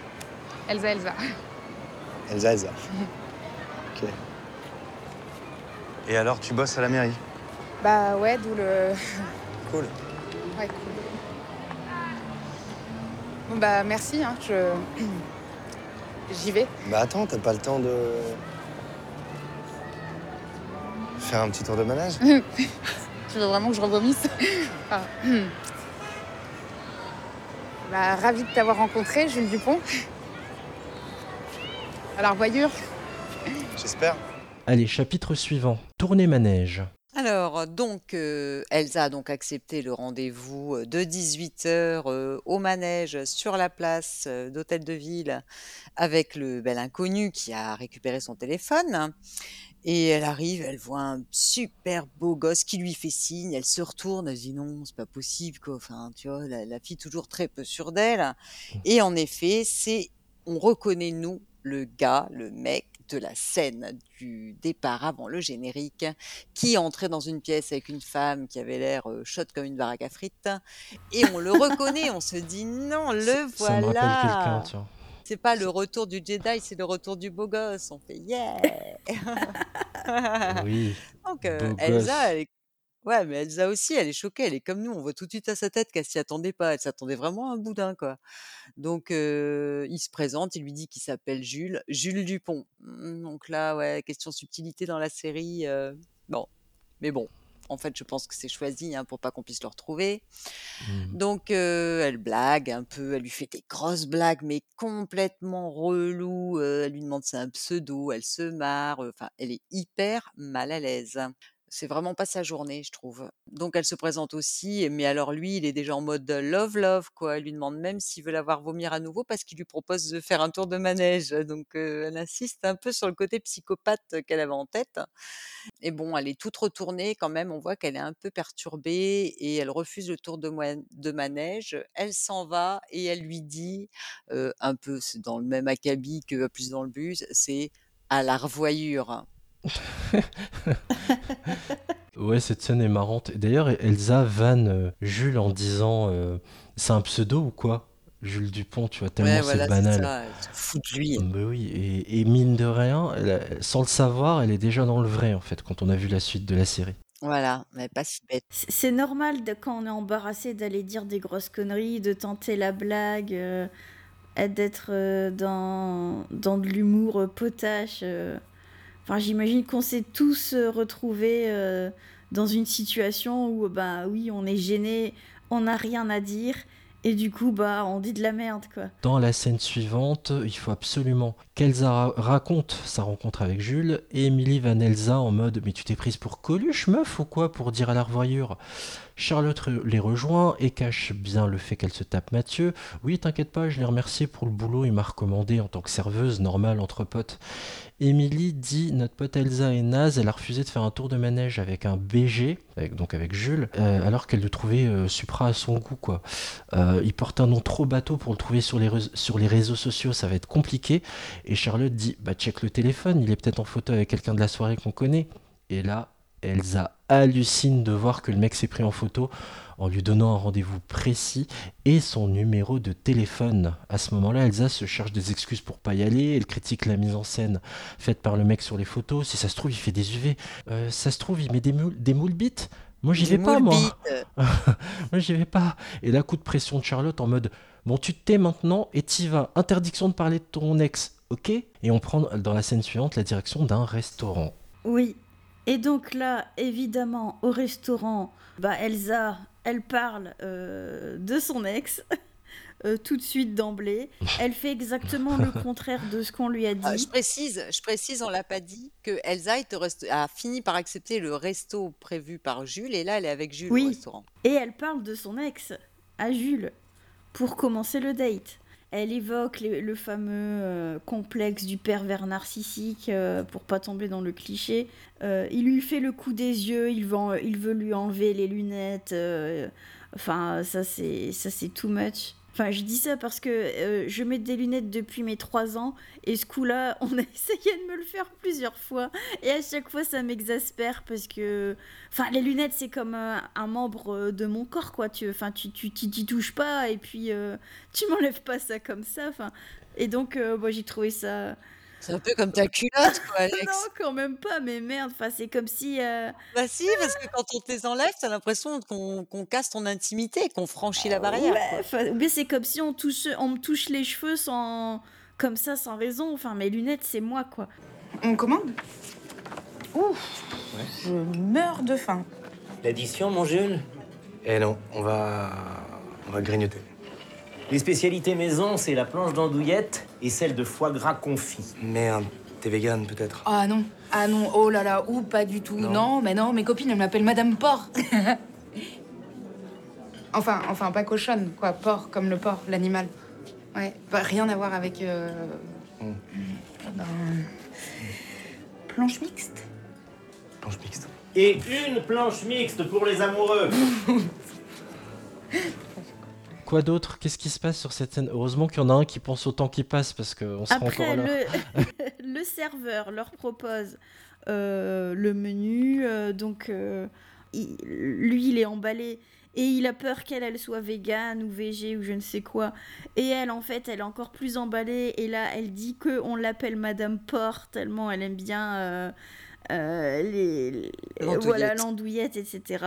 Elsa, Elsa. Elsa, Elsa. Et alors, tu bosses à la mairie Bah ouais, d'où le. Cool. Ouais, cool. Bon bah merci, hein, je. J'y vais. Bah attends, t'as pas le temps de. faire un petit tour de manège Tu veux vraiment que je revomisse Ah. Bah ravie de t'avoir rencontré, Jules Dupont. Alors voyure J'espère. Allez, chapitre suivant. Tournée manège. Alors, donc, euh, Elsa a donc accepté le rendez-vous euh, de 18h au manège sur la place euh, d'Hôtel de Ville avec le bel inconnu qui a récupéré son téléphone. Et elle arrive, elle voit un super beau gosse qui lui fait signe, elle se retourne, elle dit non, c'est pas possible, quoi. Enfin, tu vois, la, la fille toujours très peu sûre d'elle. Et en effet, c'est, on reconnaît, nous, le gars, le mec de la scène du départ avant le générique, qui entrait dans une pièce avec une femme qui avait l'air euh, chaude comme une baraque à frites. Et on le reconnaît, on se dit non, le Ça voilà. C'est pas le retour du Jedi, c'est le retour du beau gosse. On fait yeah. Oui. Donc euh, gosse. Elsa, elle est... ouais, mais Elsa aussi, elle est choquée. Elle est comme nous. On voit tout de suite à sa tête qu'elle s'y attendait pas. Elle s'attendait vraiment à un boudin, quoi. Donc il se présente, il lui dit qu'il s'appelle Jules, Jules Dupont. Hmm, Donc là, ouais, question subtilité dans la série. Bon, mais bon. En fait, je pense que c'est choisi hein, pour pas qu'on puisse le retrouver. Donc, euh, elle blague un peu, elle lui fait des grosses blagues, mais complètement relou. elle lui demande c'est un pseudo, elle se marre. Enfin, elle est hyper mal à l'aise. C'est vraiment pas sa journée, je trouve. Donc, elle se présente aussi, mais alors lui, il est déjà en mode love love, quoi. Elle lui demande même s'il veut la voir vomir à nouveau parce qu'il lui propose de faire un tour de manège. Donc, elle insiste un peu sur le côté psychopathe qu'elle avait en tête. Et bon, elle est toute retournée quand même. On voit qu'elle est un peu perturbée et elle refuse le tour de, manège. Elle s'en va et elle lui dit, un peu dans le même acabit que plus dans le bus, c'est à la revoyure. Ouais, cette scène est marrante. D'ailleurs, Elsa vanne euh, Jules en disant euh, c'est un pseudo ou quoi? Jules Dupont, tu vois, tellement Ouais, c'est voilà, c'est banal. ça. Elle se fout de lui. Bah oui, et, et mine de rien, elle sans le savoir, elle est déjà dans le vrai en fait, quand on a vu la suite de la série. Voilà, mais pas si bête. C'est normal de, quand on est embarrassé d'aller dire des grosses conneries, de tenter la blague, euh, et d'être euh, dans, dans de l'humour euh, potache. J'imagine qu'on s'est tous euh, retrouvés euh, dans une situation où, bah oui, on est gêné, on n'a rien à dire, et du coup, bah, on dit de la merde, quoi. Dans la scène suivante, il faut absolument qu'Elsa ra- raconte sa rencontre avec Jules et Emily Van Elsa en mode Mais tu t'es prise pour Coluche, meuf, ou quoi, pour dire à la revoyure? Charlotte les rejoint et cache bien le fait qu'elle se tape Mathieu. Oui, t'inquiète pas, je l'ai remercié pour le boulot, il m'a recommandé en tant que serveuse normale entre potes. Émilie dit notre pote Elsa est naze, elle a refusé de faire un tour de manège avec un BG, donc avec Jules, euh, alors qu'elle le trouvait euh, Supra à son goût quoi. Euh, il porte un nom trop bateau pour le trouver sur les, sur les réseaux sociaux, ça va être compliqué. Et Charlotte dit bah check le téléphone, il est peut-être en photo avec quelqu'un de la soirée qu'on connaît. Et là, Elsa hallucine de voir que le mec s'est pris en photo en lui donnant un rendez-vous précis et son numéro de téléphone. À ce moment-là, Elsa se cherche des excuses pour pas y aller. Elle critique la mise en scène faite par le mec sur les photos. Si ça se trouve, il fait des UV. Euh, ça se trouve, il met des moules, des moules bites. Moi, j'y vais pas, moules moi. bites. moi, j'y vais pas. Et là, coup de pression de Charlotte en mode Bon, tu te tais maintenant et t'y vas. Interdiction de parler de ton ex, ok Et on prend dans la scène suivante la direction d'un restaurant. Oui. Et donc là, évidemment, au restaurant, bah Elsa, elle parle euh, de son ex. euh, tout de suite d'emblée. Elle fait exactement le contraire de ce qu'on lui a dit. Ah, je précise, je précise, on l'a pas dit, que Elsa est au resto- a fini par accepter le resto prévu par Jules et là elle est avec Jules Oui. au restaurant. Et elle parle de son ex à Jules pour commencer le date. Elle évoque le fameux euh, complexe du pervers narcissique euh, pour pas tomber dans le cliché. Euh, il lui fait le coup des yeux, il veut, il veut lui enlever les lunettes. euh, enfin, ça c'est ça c'est too much. Enfin, je dis ça parce que euh, je mets des lunettes depuis mes 3 ans et ce coup-là, on a essayé de me le faire plusieurs fois et à chaque fois ça m'exaspère parce que Enfin, les lunettes, c'est comme euh, un membre euh, de mon corps, quoi. Tu, enfin, tu, tu, tu t'y touches pas et puis tu m'enlèves pas ça comme ça. Enfin, et donc, euh, moi, j'ai trouvé ça. C'est un peu comme ta culotte, quoi, Alex. non, quand même pas. Mais merde. Enfin, c'est comme si. euh, Bah si, parce que quand on te les enlève, t'as l'impression qu'on qu'on casse ton intimité, qu'on franchit la barrière. ouais, quoi. enfin, ou bien c'est comme si on touche, on me touche les cheveux sans, comme ça, sans raison. Enfin, mes lunettes, c'est moi, quoi. On commande? Ouf, je meurs de faim. L'addition, mon Jules Eh non, on va. On va grignoter. Les spécialités maison, c'est la planche d'andouillette et celle de foie gras confit. Merde, t'es vegan peut-être Ah non, ah non, oh là là, ou pas du tout. Non, mais non, mes copines, elles m'appellent Madame Porc. enfin, enfin, pas cochonne, quoi, porc, comme le porc, l'animal. Ouais, bah, rien à voir avec. euh, ben, planche mixte Planche mixte. Et une planche mixte pour les amoureux. Quoi d'autre? Qu'est-ce qui se passe sur cette scène? Heureusement qu'il y en a un qui pense au temps qui passe parce qu'on sera encore Après, là. le, le serveur leur propose euh, le menu. euh, donc, euh, il- lui, il est emballé et il a peur qu'elle, elle soit végane ou végé ou je ne sais quoi. Et elle, en fait, elle est encore plus emballée. Et là, elle dit que on l'appelle Madame Porte tellement elle aime bien euh, euh, les, les- L'andouillette. voilà l'andouillette, etc.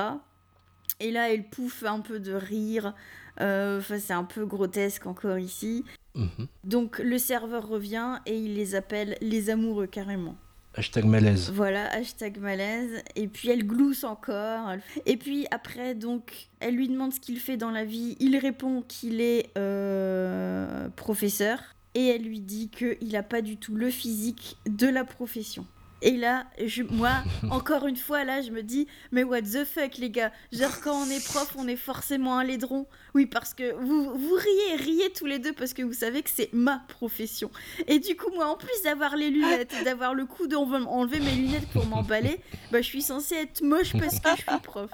Et là, elle pouffe un peu de rire. Euh, Enfin, c'est un peu grotesque encore ici. Mhm. Donc le serveur revient et il les appelle les amoureux carrément. Hashtag malaise. Voilà, hashtag malaise. Et puis elle glousse encore. Et puis après, donc, elle lui demande ce qu'il fait dans la vie. Il répond qu'il est euh, professeur. Et elle lui dit qu'il n'a pas du tout le physique de la profession. Et là, je, moi, encore une fois, là, je me dis, mais what the fuck, les gars Genre, quand on est prof, on est forcément un laidron. Oui, parce que vous, vous riez, riez tous les deux parce que vous savez que c'est ma profession. Et du coup, moi, en plus d'avoir les lunettes, et d'avoir le coup d'enlever mes lunettes pour m'emballer, bah, je suis censée être moche parce que je suis prof.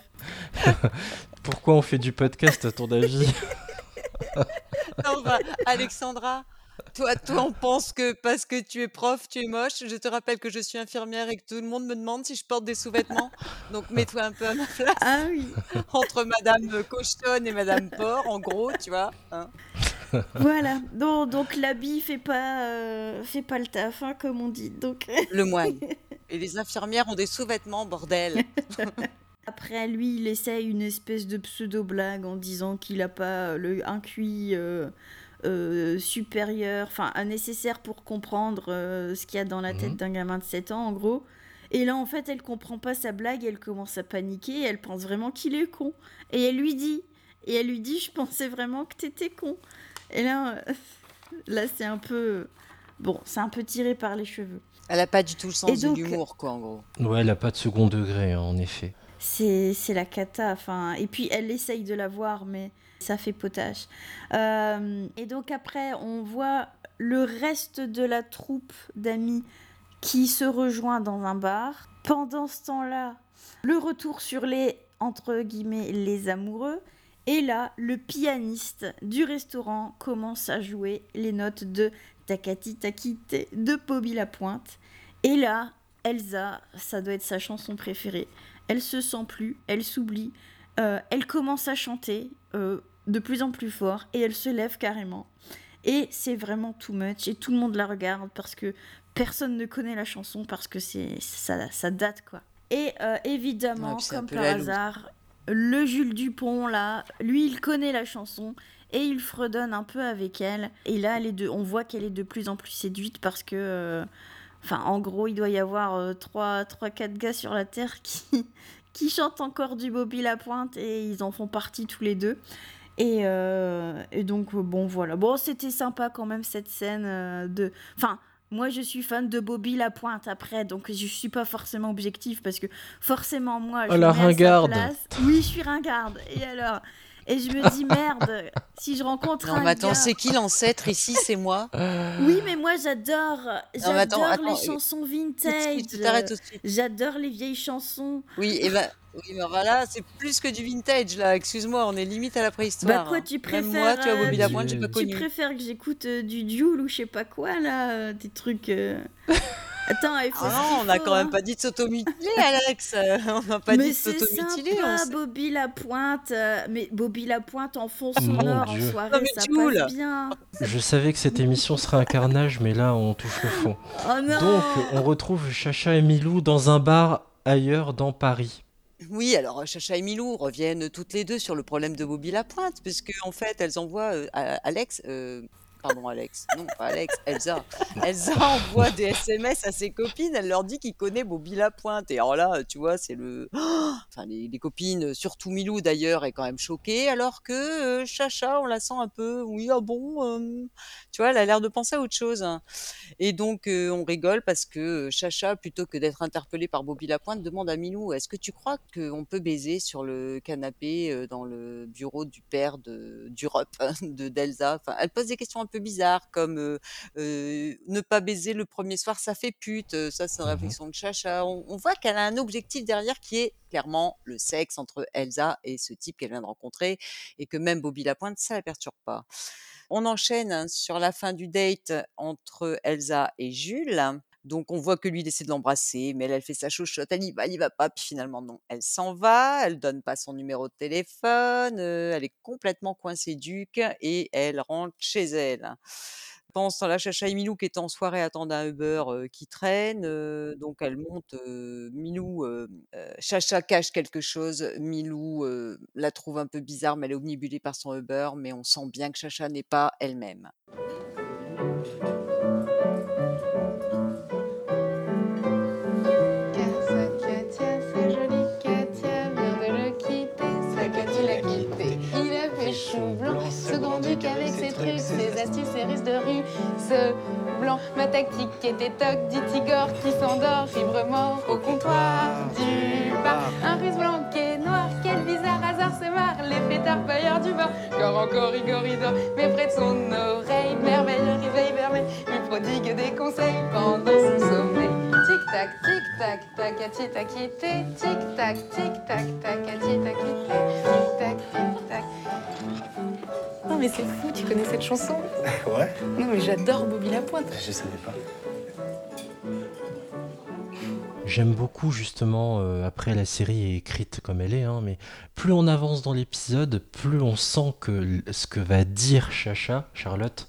Pourquoi on fait du podcast à ton avis? Non, bah, Alexandra, toi, toi, on pense que parce que tu es prof, tu es moche. Je te rappelle que je suis infirmière et que tout le monde me demande si je porte des sous-vêtements. Donc mets-toi un peu à ma place. Ah oui. Entre Madame Cochonne et Madame Porc, en gros, tu vois. hein. Voilà, donc, donc l'habit fait pas, euh, fait pas le taf, hein, comme on dit. Donc... Le moine. Et les infirmières ont des sous-vêtements, bordel. Après, lui, il essaye une espèce de pseudo-blague en disant qu'il n'a pas le, un QI euh, euh, supérieur, enfin, un nécessaire pour comprendre euh, ce qu'il y a dans la tête Mhm. d'un gamin de 7 ans, en gros. Et là, en fait, elle comprend pas sa blague, elle commence à paniquer, elle pense vraiment qu'il est con. Et elle lui dit, et elle lui dit, je pensais vraiment que t'étais con. Et là, euh, là, c'est un peu, bon, c'est un peu tiré par les cheveux. Elle a pas du tout le sens donc- de l'humour, quoi, en gros. Ouais, elle a pas de second degré, hein, en effet. C'est la cata. Enfin, et puis elle essaye de la voir, mais ça fait potage. Euh, et donc après, on voit le reste de la troupe d'amis qui se rejoint dans un bar. Pendant ce temps-là, le retour sur les entre guillemets les amoureux. Et là, le pianiste du restaurant commence à jouer les notes de Takati Takite de Bobby Lapointe. Et là, Elsa, ça doit être sa chanson préférée. Elle se sent plus, elle s'oublie, euh, elle commence à chanter euh, de plus en plus fort et elle se lève carrément. Et c'est vraiment too much et tout le monde la regarde parce que personne ne connaît la chanson parce que c'est ça, ça date quoi. Et euh, évidemment, Ouais, comme par hasard, le Jules Dupont là, lui il connaît la chanson et il fredonne un peu avec elle. Et là, elle est de, on voit qu'elle est de plus en plus séduite parce que, enfin, en gros, il doit y avoir euh, trois, trois, quatre gars sur la terre qui, qui chantent encore du Bobby Lapointe et ils en font partie tous les deux. Et, euh, et donc, euh, bon, voilà. Bon, c'était sympa quand même cette scène euh, de. Enfin, moi, je suis fan de Bobby Lapointe après, donc je suis pas forcément objective parce que forcément, moi, je Oh, la mets à sa ringarde. place. Oui, je suis ringarde. Et alors Et je me dis, merde, si je rencontre Non, un mais attends, gars- c'est qui l'ancêtre ici? C'est moi? Oui, mais moi, j'adore. Non, J'adore les chansons vintage. tu. J'adore les vieilles chansons. Oui, et ben, oui, mais voilà, c'est plus que du vintage là. Excuse-moi, on est limite à la préhistoire. Bah quoi, tu préfères Même moi, tu vois, Bobby euh, Lapointe, j'ai pas tu connu. préfères que j'écoute euh, du Duel ou je sais pas quoi là, euh, des trucs. euh. Attends, il faut. Ah non, on n'a quand même hein. pas dit de s'automutiler, Alex. On n'a pas mais dit de c'est s'automutiler. on sympa, sait- Bobby Lapointe. euh, mais Bobby Lapointe en fond sonore en Dieu. soirée, Non, mais ça passe bien. Je savais que cette émission serait un carnage, mais là, on touche le fond. Oh non Donc, on retrouve Chacha et Milou dans un bar ailleurs dans Paris. Oui, alors Chacha et Milou reviennent toutes les deux sur le problème de Bobby Lapointe, puisque en fait, elles envoient euh, à- Alex. euh, Pardon, Alex. Non, pas Alex, Elsa. Elsa envoie des SMS à ses copines. Elle leur dit qu'il connaît Bobby Lapointe. Et alors là, tu vois, c'est le. Enfin, les, copines, surtout Milou d'ailleurs, est quand même choquée. Alors que euh, Chacha, on la sent un peu. Oui, ah bon. euh, Tu vois, elle a l'air de penser à autre chose. hein. Et donc, euh, on rigole parce que Chacha, plutôt que d'être interpellée par Bobby Lapointe, demande à Milou Est-ce que tu crois qu'on peut baiser sur le canapé dans le bureau du père de- d'Europe, de d'Elsa? Enfin, Elle pose des questions un peu bizarres, comme euh, euh, Ne pas baiser le premier soir, ça fait pute. Ça, c'est une réflexion de Chacha. On, on voit qu'elle a un objectif derrière qui est clairement le sexe entre Elsa et ce type qu'elle vient de rencontrer, et que même Bobby Lapointe, ça la perturbe pas. On enchaîne hein, sur la fin du date entre Elsa et Jules. Donc on voit que lui il essaie de l'embrasser, mais elle, fait sa chochotte, elle y va, elle va pas, puis finalement non, elle s'en va, elle donne pas son numéro de téléphone, elle est complètement coincée duc et elle rentre chez elle. Pendant ce temps-là, Chacha et Milou qui étaient en soirée attendent un Uber qui traîne, donc elle monte, Milou, Chacha cache quelque chose, Milou la trouve un peu bizarre, mais elle est omnibulée par son Uber, mais on sent bien que Chacha n'est pas elle-même. Il a fait chou blanc, ce grand duc avec ses trucs, ses astuces, ses risques de rue. Ce blanc, ma tactique était toc, dit Igor qui s'endort, fibre mort au comptoir du bar. Un russe blanc qui est noir, quel bizarre hasard se marre, les fêtards pailleurs du bar. Car encore Igor il dort, mais près de son oreille, merveilleux réveil vermeil, lui prodigue des conseils pendant son sommeil. Tic tac, tic tac, tac, Katia t'a quitté. Tic tac, tic tac, tac, Katia t'a quitté. Tic tac, tic tac. Non mais c'est fou, tu connais cette chanson? Ouais, Non mais j'adore Bobby Lapointe. je savais pas. J'aime beaucoup justement, euh, après la série est écrite comme elle est, hein, mais plus on avance dans l'épisode, plus on sent que ce que va dire Chacha, Charlotte,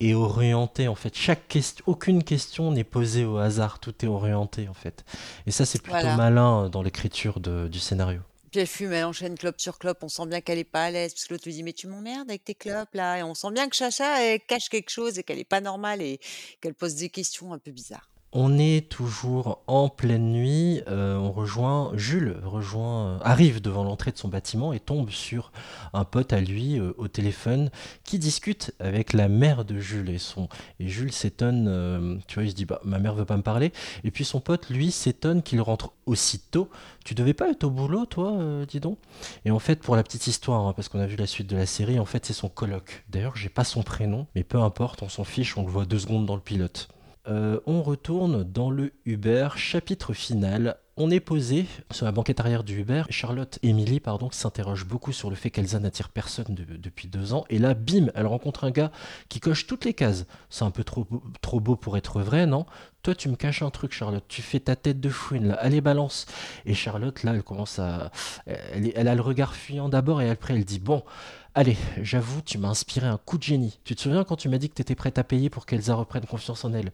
est orienté en fait. Chaque question, aucune question n'est posée au hasard, tout est orienté en fait. Et ça c'est plutôt Voilà. malin euh, dans l'écriture du scénario. Puis elle fume, elle enchaîne clope sur clope. On sent bien qu'elle est pas à l'aise. Parce que l'autre lui dit Mais tu m'emmerdes avec tes clopes là. Et on sent bien que Chacha, elle cache quelque chose et qu'elle est pas normale et qu'elle pose des questions un peu bizarres. On est toujours en pleine nuit. euh, on rejoint Jules, rejoint, euh, arrive devant l'entrée de son bâtiment et tombe sur un pote à lui euh, au téléphone qui discute avec la mère de Jules et son et Jules s'étonne. tu vois, il se dit bah ma mère veut pas me parler. Et puis son pote lui s'étonne qu'il rentre aussitôt. Tu devais pas être au boulot toi, dis donc? Et en fait pour la petite histoire, hein, parce qu'on a vu la suite de la série, en fait c'est son coloc. D'ailleurs j'ai pas son prénom, mais peu importe, on s'en fiche, on le voit deux secondes dans le pilote. Euh, on retourne dans le Uber, chapitre final. On est posé sur la banquette arrière du Uber. Charlotte, Emily, pardon, s'interroge beaucoup sur le fait qu'Elsa n'attire personne de- depuis deux ans. Et là, bim, elle rencontre un gars qui coche toutes les cases. C'est un peu trop, trop beau pour être vrai, non? Toi, tu me caches un truc, Charlotte. Tu fais ta tête de fouine, là. Allez, balance. Et Charlotte, là, elle commence à. Elle, elle a le regard fuyant d'abord et après, elle dit Bon, allez, j'avoue, tu m'as inspiré un coup de génie. Tu te souviens quand tu m'as dit que tu étais prête à payer pour qu'Elsa reprenne confiance en elle?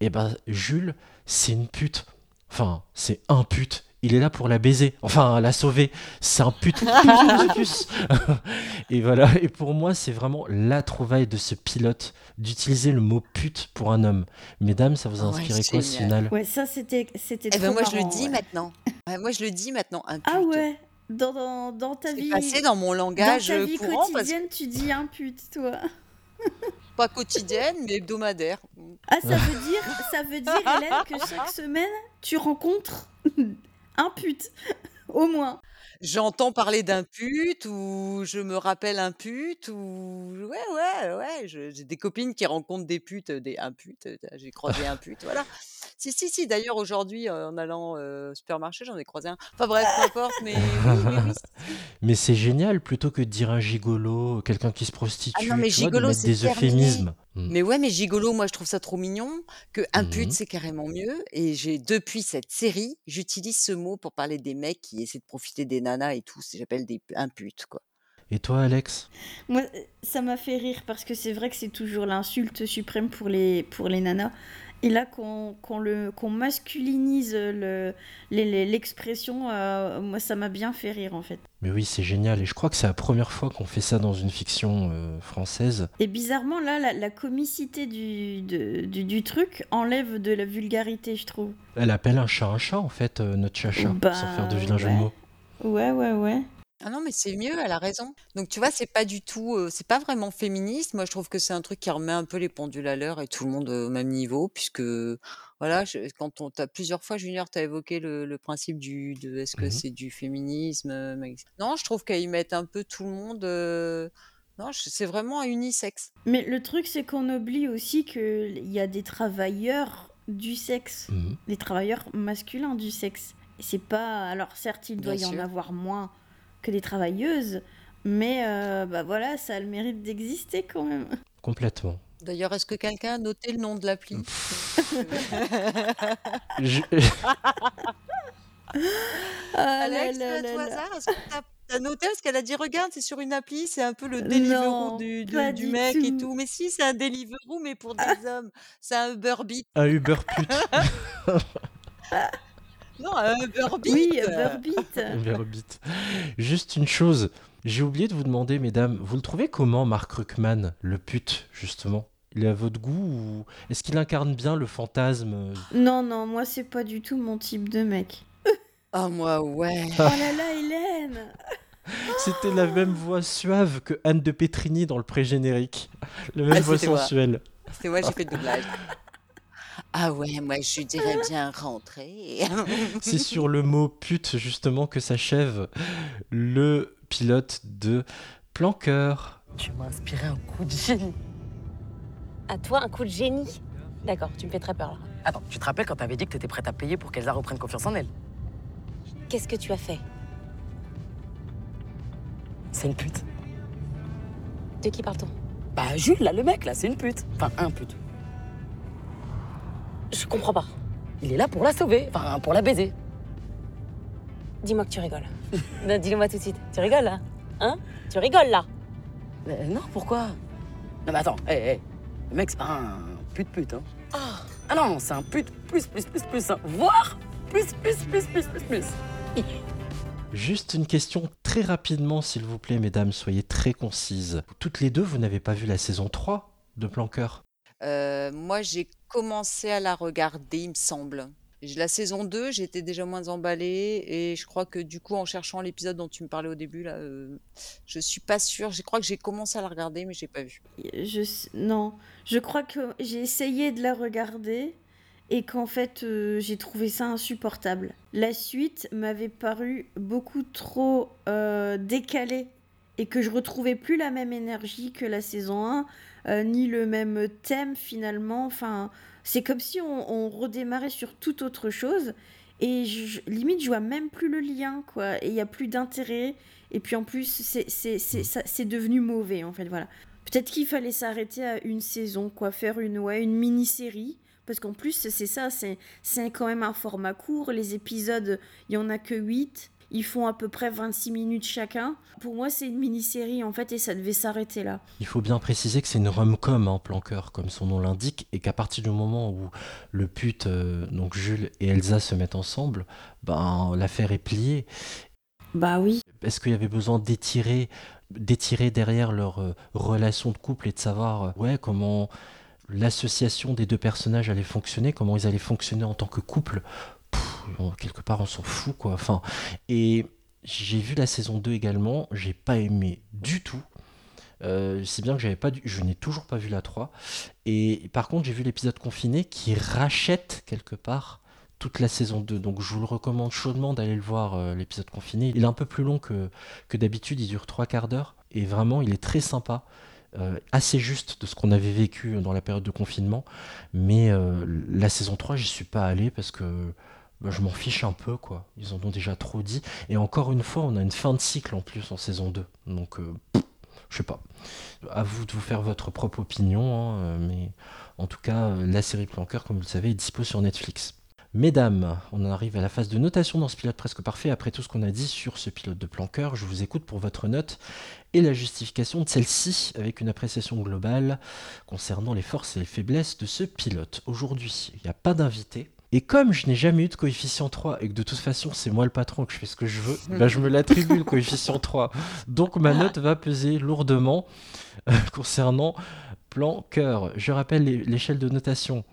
Eh ben, Jules, c'est une pute. Enfin, c'est un pute. Il est là pour la baiser, enfin la sauver. C'est un pute. et voilà. Et pour moi, c'est vraiment la trouvaille de ce pilote d'utiliser le mot pute pour un homme. Mesdames, ça vous a Ouais, inspiré quoi ce génial. final Ouais, ça c'était c'était Eh ben moi je le dis ouais. maintenant. Ouais, moi je le dis maintenant. Un Ah ouais, dans, dans, dans ta vie. passé dans mon langage dans ta vie courant parce quotidienne, tu dis un pute, toi. pas quotidienne mais hebdomadaire. Ah, ça veut dire, ça veut dire, Hélène, que chaque semaine, tu rencontres un pute, au moins. J'entends parler d'un pute ou je me rappelle un pute ou ouais ouais ouais j'ai des copines qui rencontrent des putes des un pute j'ai croisé un pute voilà si si si d'ailleurs aujourd'hui euh, en allant euh, au supermarché j'en ai croisé un enfin bref peu importe mais oui, oui, oui, Mais c'est génial, plutôt que de dire un gigolo, quelqu'un qui se prostitue, Ah non, mais tu vois, de gigolo, mettre c'est des terminé. euphémismes. Mm. Mais ouais, mais gigolo, moi je trouve ça trop mignon que un Mhm. pute c'est carrément mieux. Et j'ai depuis cette série, j'utilise ce mot pour parler des mecs qui essaient de profiter des nanas et tout. c'est- J'appelle des un pute quoi. Et toi, Alex? Moi, ça m'a fait rire parce que c'est vrai que c'est toujours l'insulte suprême pour les, pour les nanas. Et là, qu'on qu'on le qu'on masculinise le- les- les- l'expression, euh, moi, ça m'a bien fait rire en fait. Mais oui, c'est génial. Et je crois que c'est la première fois qu'on fait ça dans une fiction euh, française. Et bizarrement, là, la, la comicité du, de- du, du truc enlève de la vulgarité, je trouve. Elle appelle un chat un chat, en fait, euh, notre chacha, Bah, sans faire de vilain jeu de ouais. mots. Ouais, ouais, ouais. Ah non, mais c'est mieux, elle a raison. Donc tu vois, c'est pas du tout, euh, c'est pas vraiment féministe. Moi, je trouve que c'est un truc qui remet un peu les pendules à l'heure et tout le monde euh, au même niveau, puisque voilà, je- quand on t'a plusieurs fois, Junior, t'as évoqué le, le principe du, de est-ce que Mhm. c'est du féminisme euh, mais- Non, je trouve qu'ils mettent un peu tout le monde. euh, Non, je- c'est vraiment unisexe. Mais le truc, c'est qu'on oublie aussi qu'il y a des travailleurs du sexe, Mhm. des travailleurs masculins du sexe. C'est pas. Alors, certes, il doit Bien y en sûr. avoir moins que des travailleuses, mais euh, bah voilà, ça a le mérite d'exister quand même. Complètement. D'ailleurs, est-ce que quelqu'un a noté le nom de l'appli Je- Ah Alex, là là tout là. hasard, est-ce que t'as t'as noté Parce qu'elle a dit, regarde, c'est sur une appli, c'est un peu le Deliveroo Non, du, mec et tout. Mais si, c'est un Deliveroo, mais pour des hommes. C'est un Uber Beat. un Uber pute. Non, un Uber Beat. Oui, Burbeat. Uber Beat. Juste une chose, j'ai oublié de vous demander, mesdames, vous le trouvez comment, Mark Ruckman, le pute, justement? Il est à votre goût ou est-ce qu'il incarne bien le fantasme? Euh, Non, non, moi, c'est pas du tout mon type de mec. Ah, moi, ouais. Oh là là, Hélène C'était la même voix suave que Anne de Petrini dans le pré-générique. La même Ah, voix sensuelle. C'est moi, j'ai fait le doublage. Ah ouais, moi, je dirais bien rentrer. C'est sur le mot pute, justement, que s'achève le pilote de Planqueur. Tu m'as inspiré un coup de génie. À toi, un coup de génie. D'accord, tu me fais très peur là. Attends, tu te rappelles quand t'avais dit que t'étais prête à payer pour qu'Elsa reprenne confiance en elle? Qu'est-ce que tu as fait? C'est une pute. De qui parle-t-on? Bah Jules, là, le mec, là, c'est une pute. Enfin, un pute. Je comprends pas. Il est là pour la sauver, enfin, pour la baiser. Dis-moi que tu rigoles. non, dis-le-moi tout de suite. Tu rigoles là Hein Tu rigoles là Mais non, pourquoi Non, mais attends, hé, hé. Le mec, c'est pas un pute pute, hein. Ah non, c'est un pute plus, plus, plus, plus, hein. Voire plus, plus, plus, plus, plus, plus. Juste une question très rapidement, s'il vous plaît, mesdames, soyez très concises. Toutes les deux, vous n'avez pas vu la saison 3 de Planqueur? Euh, moi, j'ai commencé à la regarder, il me semble. La saison 2, j'étais déjà moins emballée et je crois que du coup, en cherchant l'épisode dont tu me parlais au début, là, euh, je suis pas sûre. Je crois que j'ai commencé à la regarder, mais j'ai pas vu. Non, je crois que j'ai essayé de la regarder et qu'en fait, euh, j'ai trouvé ça insupportable. La suite m'avait paru beaucoup trop euh, décalée et que je retrouvais plus la même énergie que la saison 1, euh, ni le même thème finalement. Enfin, c'est comme si on, redémarrait sur toute autre chose. Et limite, je vois même plus le lien, quoi. Et il n'y a plus d'intérêt. Et puis en plus, c'est devenu mauvais, en fait, voilà. Peut-être qu'il fallait s'arrêter à une saison, quoi. Faire une, ouais, une mini-série. Parce qu'en plus, c'est ça, c'est quand même un format court. Les épisodes, il n'y en a que 8. Ils font à peu près 26 minutes chacun. Pour moi, c'est une mini-série en fait et ça devait s'arrêter là. Il faut bien préciser que c'est une rom-com, hein, Planqueur, comme son nom l'indique, et qu'à partir du moment où le pute, euh, donc Jules et Elsa se mettent ensemble, ben l'affaire est pliée. Bah oui. Est-ce qu'il y avait besoin d'étirer, d'étirer derrière leur euh, relation de couple et de savoir, euh, ouais, comment l'association des deux personnages allait fonctionner, comment ils allaient fonctionner en tant que couple quelque part on s'en fout quoi. Enfin, et j'ai vu la saison 2 également, j'ai pas aimé du tout. Euh, c'est bien que j'avais pas je n'ai toujours pas vu la 3 et par contre j'ai vu l'épisode confiné qui rachète quelque part toute la saison 2 donc je vous le recommande chaudement d'aller le voir euh, l'épisode confiné. Il est un peu plus long que, que d'habitude. Il dure trois quarts d'heure. Et vraiment il est très sympa euh, assez juste de ce qu'on avait vécu dans la période de confinement. Mais la saison 3 j'y suis pas allé parce que bah, je m'en fiche un peu, quoi. Ils en ont déjà trop dit. Et encore une fois, on a une fin de cycle en plus en saison 2. Donc, euh, je sais pas. À vous de vous faire votre propre opinion. Hein, euh, mais en tout cas, euh, la série Planqueur, comme vous le savez, est dispo sur Netflix. Mesdames, on arrive à la phase de notation dans ce pilote presque parfait. Après tout ce qu'on a dit sur ce pilote de Planqueur, je vous écoute pour votre note et la justification de celle-ci avec une appréciation globale concernant les forces et les faiblesses de ce pilote. Aujourd'hui, il n'y a pas d'invité. Et comme je n'ai jamais eu de coefficient 3 et que de toute façon c'est moi le patron que je fais ce que je veux, bah, je me l'attribue le coefficient 3. Donc ma note va peser lourdement euh, concernant plan cœur. Je rappelle l'échelle de notation.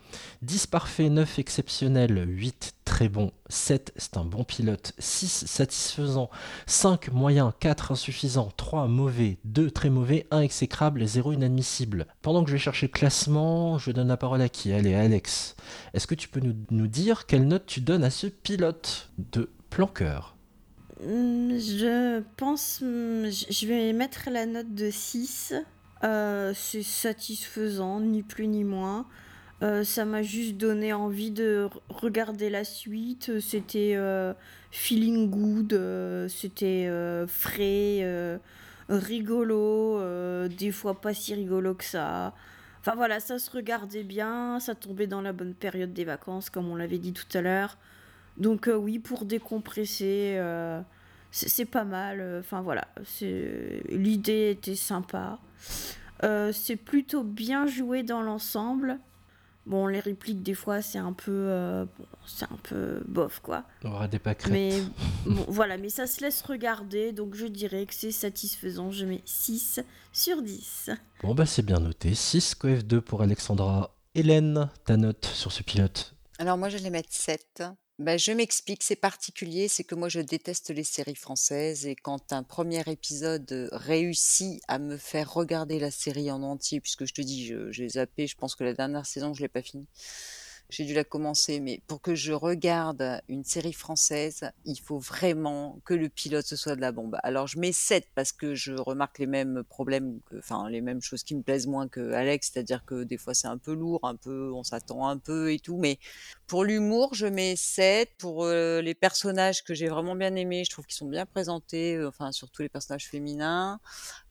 10 parfait, 9 exceptionnel, 8 très bon, 7 c'est un bon pilote, 6 satisfaisant, 5 moyen, 4 insuffisant, 3 mauvais, 2 très mauvais, 1 exécrable et 0 inadmissible. Pendant que je vais chercher le classement, je donne la parole à qui? Allez, Alex. Est-ce que tu peux nous, nous, dire quelle note tu donnes à ce pilote de plan cœur? Hmm, Je pense, hmm, je vais mettre la note de 6 euh, c'est satisfaisant, ni plus ni moins. Euh, ça m'a juste donné envie de regarder la suite. C'était euh, feeling good, c'était frais, rigolo, des fois pas si rigolo que ça. Enfin voilà, ça se regardait bien, ça tombait dans la bonne période des vacances, comme on l'avait dit tout à l'heure. Donc oui, pour décompresser, c'est pas mal. Enfin voilà, l'idée était sympa. Euh, c'est plutôt bien joué dans l'ensemble. Bon, les répliques, des fois, c'est un peu. Euh, c'est un peu bof, quoi. On aura des pâquerettes. Mais voilà, mais ça se laisse regarder, donc je dirais que c'est satisfaisant. Je mets 6 sur 10. Bon, bah, c'est bien noté. 6 COF2 pour Alexandra. Hélène, ta note sur ce pilote Alors, moi, je vais mettre 7. Bah, je m'explique, c'est particulier, c'est que moi je déteste les séries françaises et quand un premier épisode réussit à me faire regarder la série en entier, puisque je te dis, j'ai zappé, je pense que la dernière saison je l'ai pas finie j'ai dû la commencer, mais pour que je regarde une série française, il faut vraiment que le pilote ce soit de la bombe. Alors je mets 7 parce que je remarque les mêmes problèmes, enfin les mêmes choses qui me plaisent moins que Alex, c'est-à-dire que des fois c'est un peu lourd, un peu, on s'attend un peu et tout, mais pour l'humour, je mets 7. Pour euh, les personnages que j'ai vraiment bien aimés, je trouve qu'ils sont bien présentés, euh, enfin surtout les personnages féminins.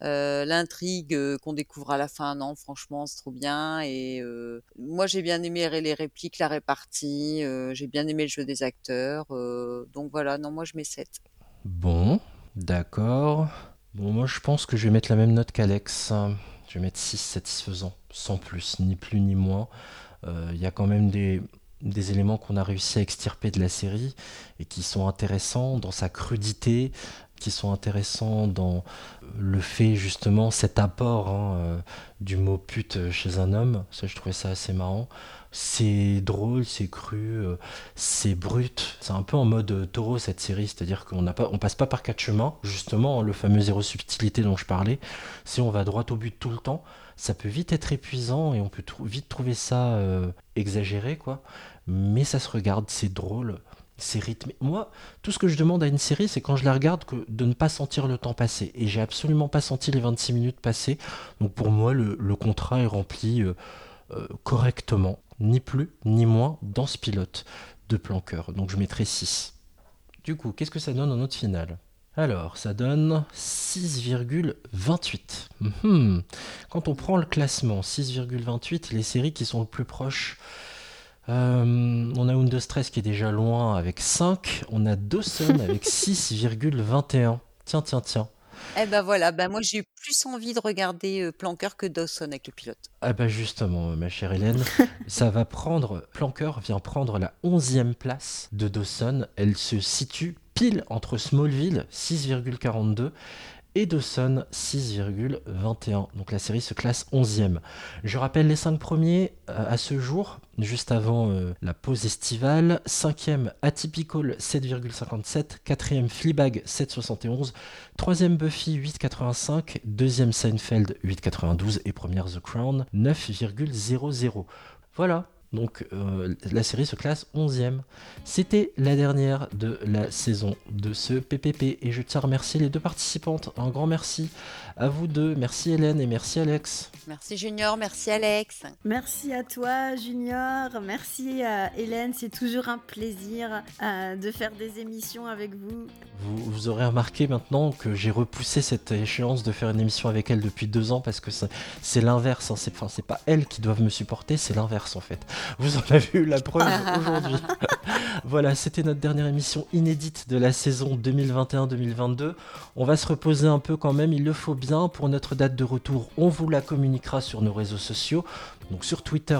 Euh, l'intrigue qu'on découvre à la fin, non, franchement, c'est trop bien. Et moi, j'ai bien aimé les répliques la répartie, euh, j'ai bien aimé le jeu des acteurs. Euh, donc voilà, non, moi je mets 7. Bon, d'accord. Bon, moi je pense que je vais mettre la même note qu'Alex. Je vais mettre 6 satisfaisant, sans plus, ni plus ni moins. Euh, il y a quand même des, éléments qu'on a réussi à extirper de la série et qui sont intéressants dans sa crudité, qui sont intéressants dans le fait justement cet apport hein, euh, du mot pute chez un homme. Ça, je trouvais ça assez marrant. C'est drôle, c'est cru, euh, c'est brut. C'est un peu en mode euh, taureau cette série, c'est-à-dire qu'on pas, on passe pas par quatre chemins. Justement, le fameux zéro subtilité dont je parlais. Si on va droit au but tout le temps, ça peut vite être épuisant et on peut vite trouver ça euh, exagéré, quoi. Mais ça se regarde, c'est drôle, c'est rythmé. Moi, tout ce que je demande à une série, c'est quand je la regarde que de ne pas sentir le temps passer. Et j'ai absolument pas senti les 26 minutes passer. Donc pour moi, le, contrat est rempli correctement ni plus ni moins dans ce pilote de planqueur. Donc je mettrai 6. Du coup, qu'est-ce que ça donne en note finale? Alors, ça donne 6,28. Mhm. Quand on prend le classement, 6,28, les séries qui sont le plus proches, euh, on a Under Stress qui est déjà loin avec 5, on a Dawson avec 6,21. Tiens, tiens, tiens. Eh ben voilà, ben moi j'ai eu plus envie de regarder euh, Planqueur que Dawson avec le pilote. Ah bah justement, ma chère Hélène, ça va prendre, Planqueur vient prendre la 11e place de Dawson. Elle se situe pile entre Smallville, 6,42, et Dawson 6,21. Donc la série se classe 11e. Je rappelle les 5 premiers euh, à ce jour, juste avant euh, la pause estivale. 5e Atypical 7,57, 4e Fleabag 7,71, 3e Buffy 8,85, 2e Seinfeld 8,92 et première The Crown 9,00. Voilà, donc euh, la série se classe 11e. C'était la dernière de la saison de ce PPP et je tiens à remercier les deux participantes. Un grand merci à vous deux. Merci Hélène et merci Alex. Merci Junior, merci Alex. Merci à toi Junior, merci à Hélène. C'est toujours un plaisir euh, de faire des émissions avec vous. vous. aurez remarqué maintenant que j'ai repoussé cette échéance de faire une émission avec elle depuis deux ans parce que c'est l'inverse. Hein. C'est pas elles qui doivent me supporter, c'est l'inverse en fait. Vous en avez eu la preuve aujourd'hui. voilà, c'était notre dernière émission inédite de la saison 2021-2022. On va se reposer un peu quand même, il le faut bien. Pour notre date de retour, on vous la communiquera sur nos réseaux sociaux. Donc sur Twitter,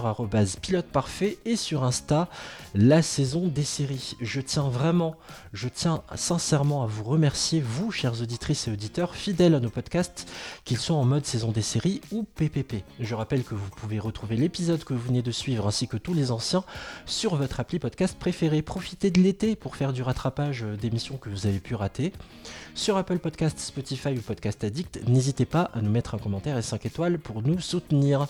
pilote parfait, et sur Insta, la saison des séries. Je tiens vraiment, je tiens sincèrement à vous remercier, vous, chers auditrices et auditeurs, fidèles à nos podcasts, qu'ils soient en mode saison des séries ou PPP. Je rappelle que vous pouvez retrouver l'épisode que vous venez de suivre ainsi que tous les anciens sur votre appli podcast préféré. Profitez de l'été pour faire du rattrapage d'émissions que vous avez pu rater. Sur Apple Podcast, Spotify ou Podcast Addict, n'hésitez pas à nous mettre un commentaire et 5 étoiles pour nous soutenir.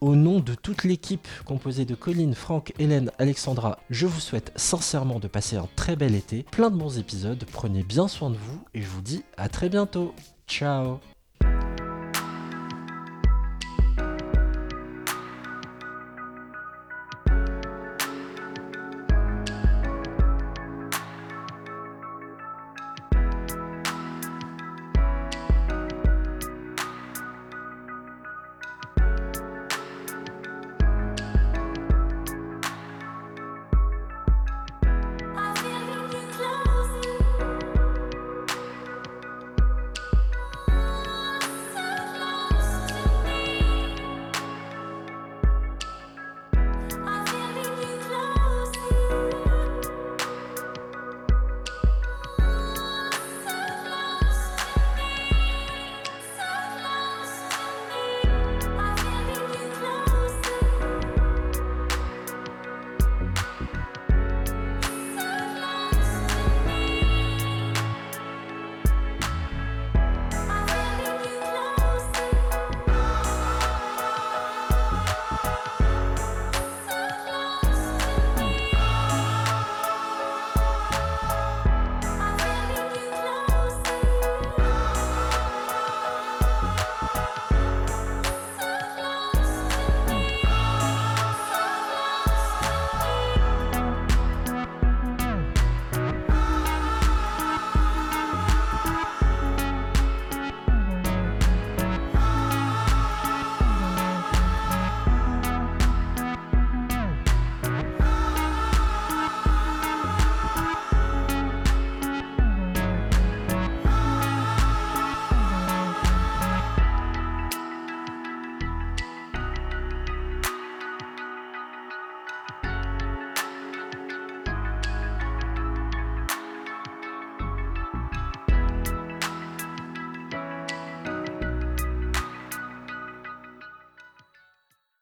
Au de toute l'équipe composée de Colline, Franck, Hélène, Alexandra, je vous souhaite sincèrement de passer un très bel été, plein de bons épisodes, prenez bien soin de vous et je vous dis à très bientôt. Ciao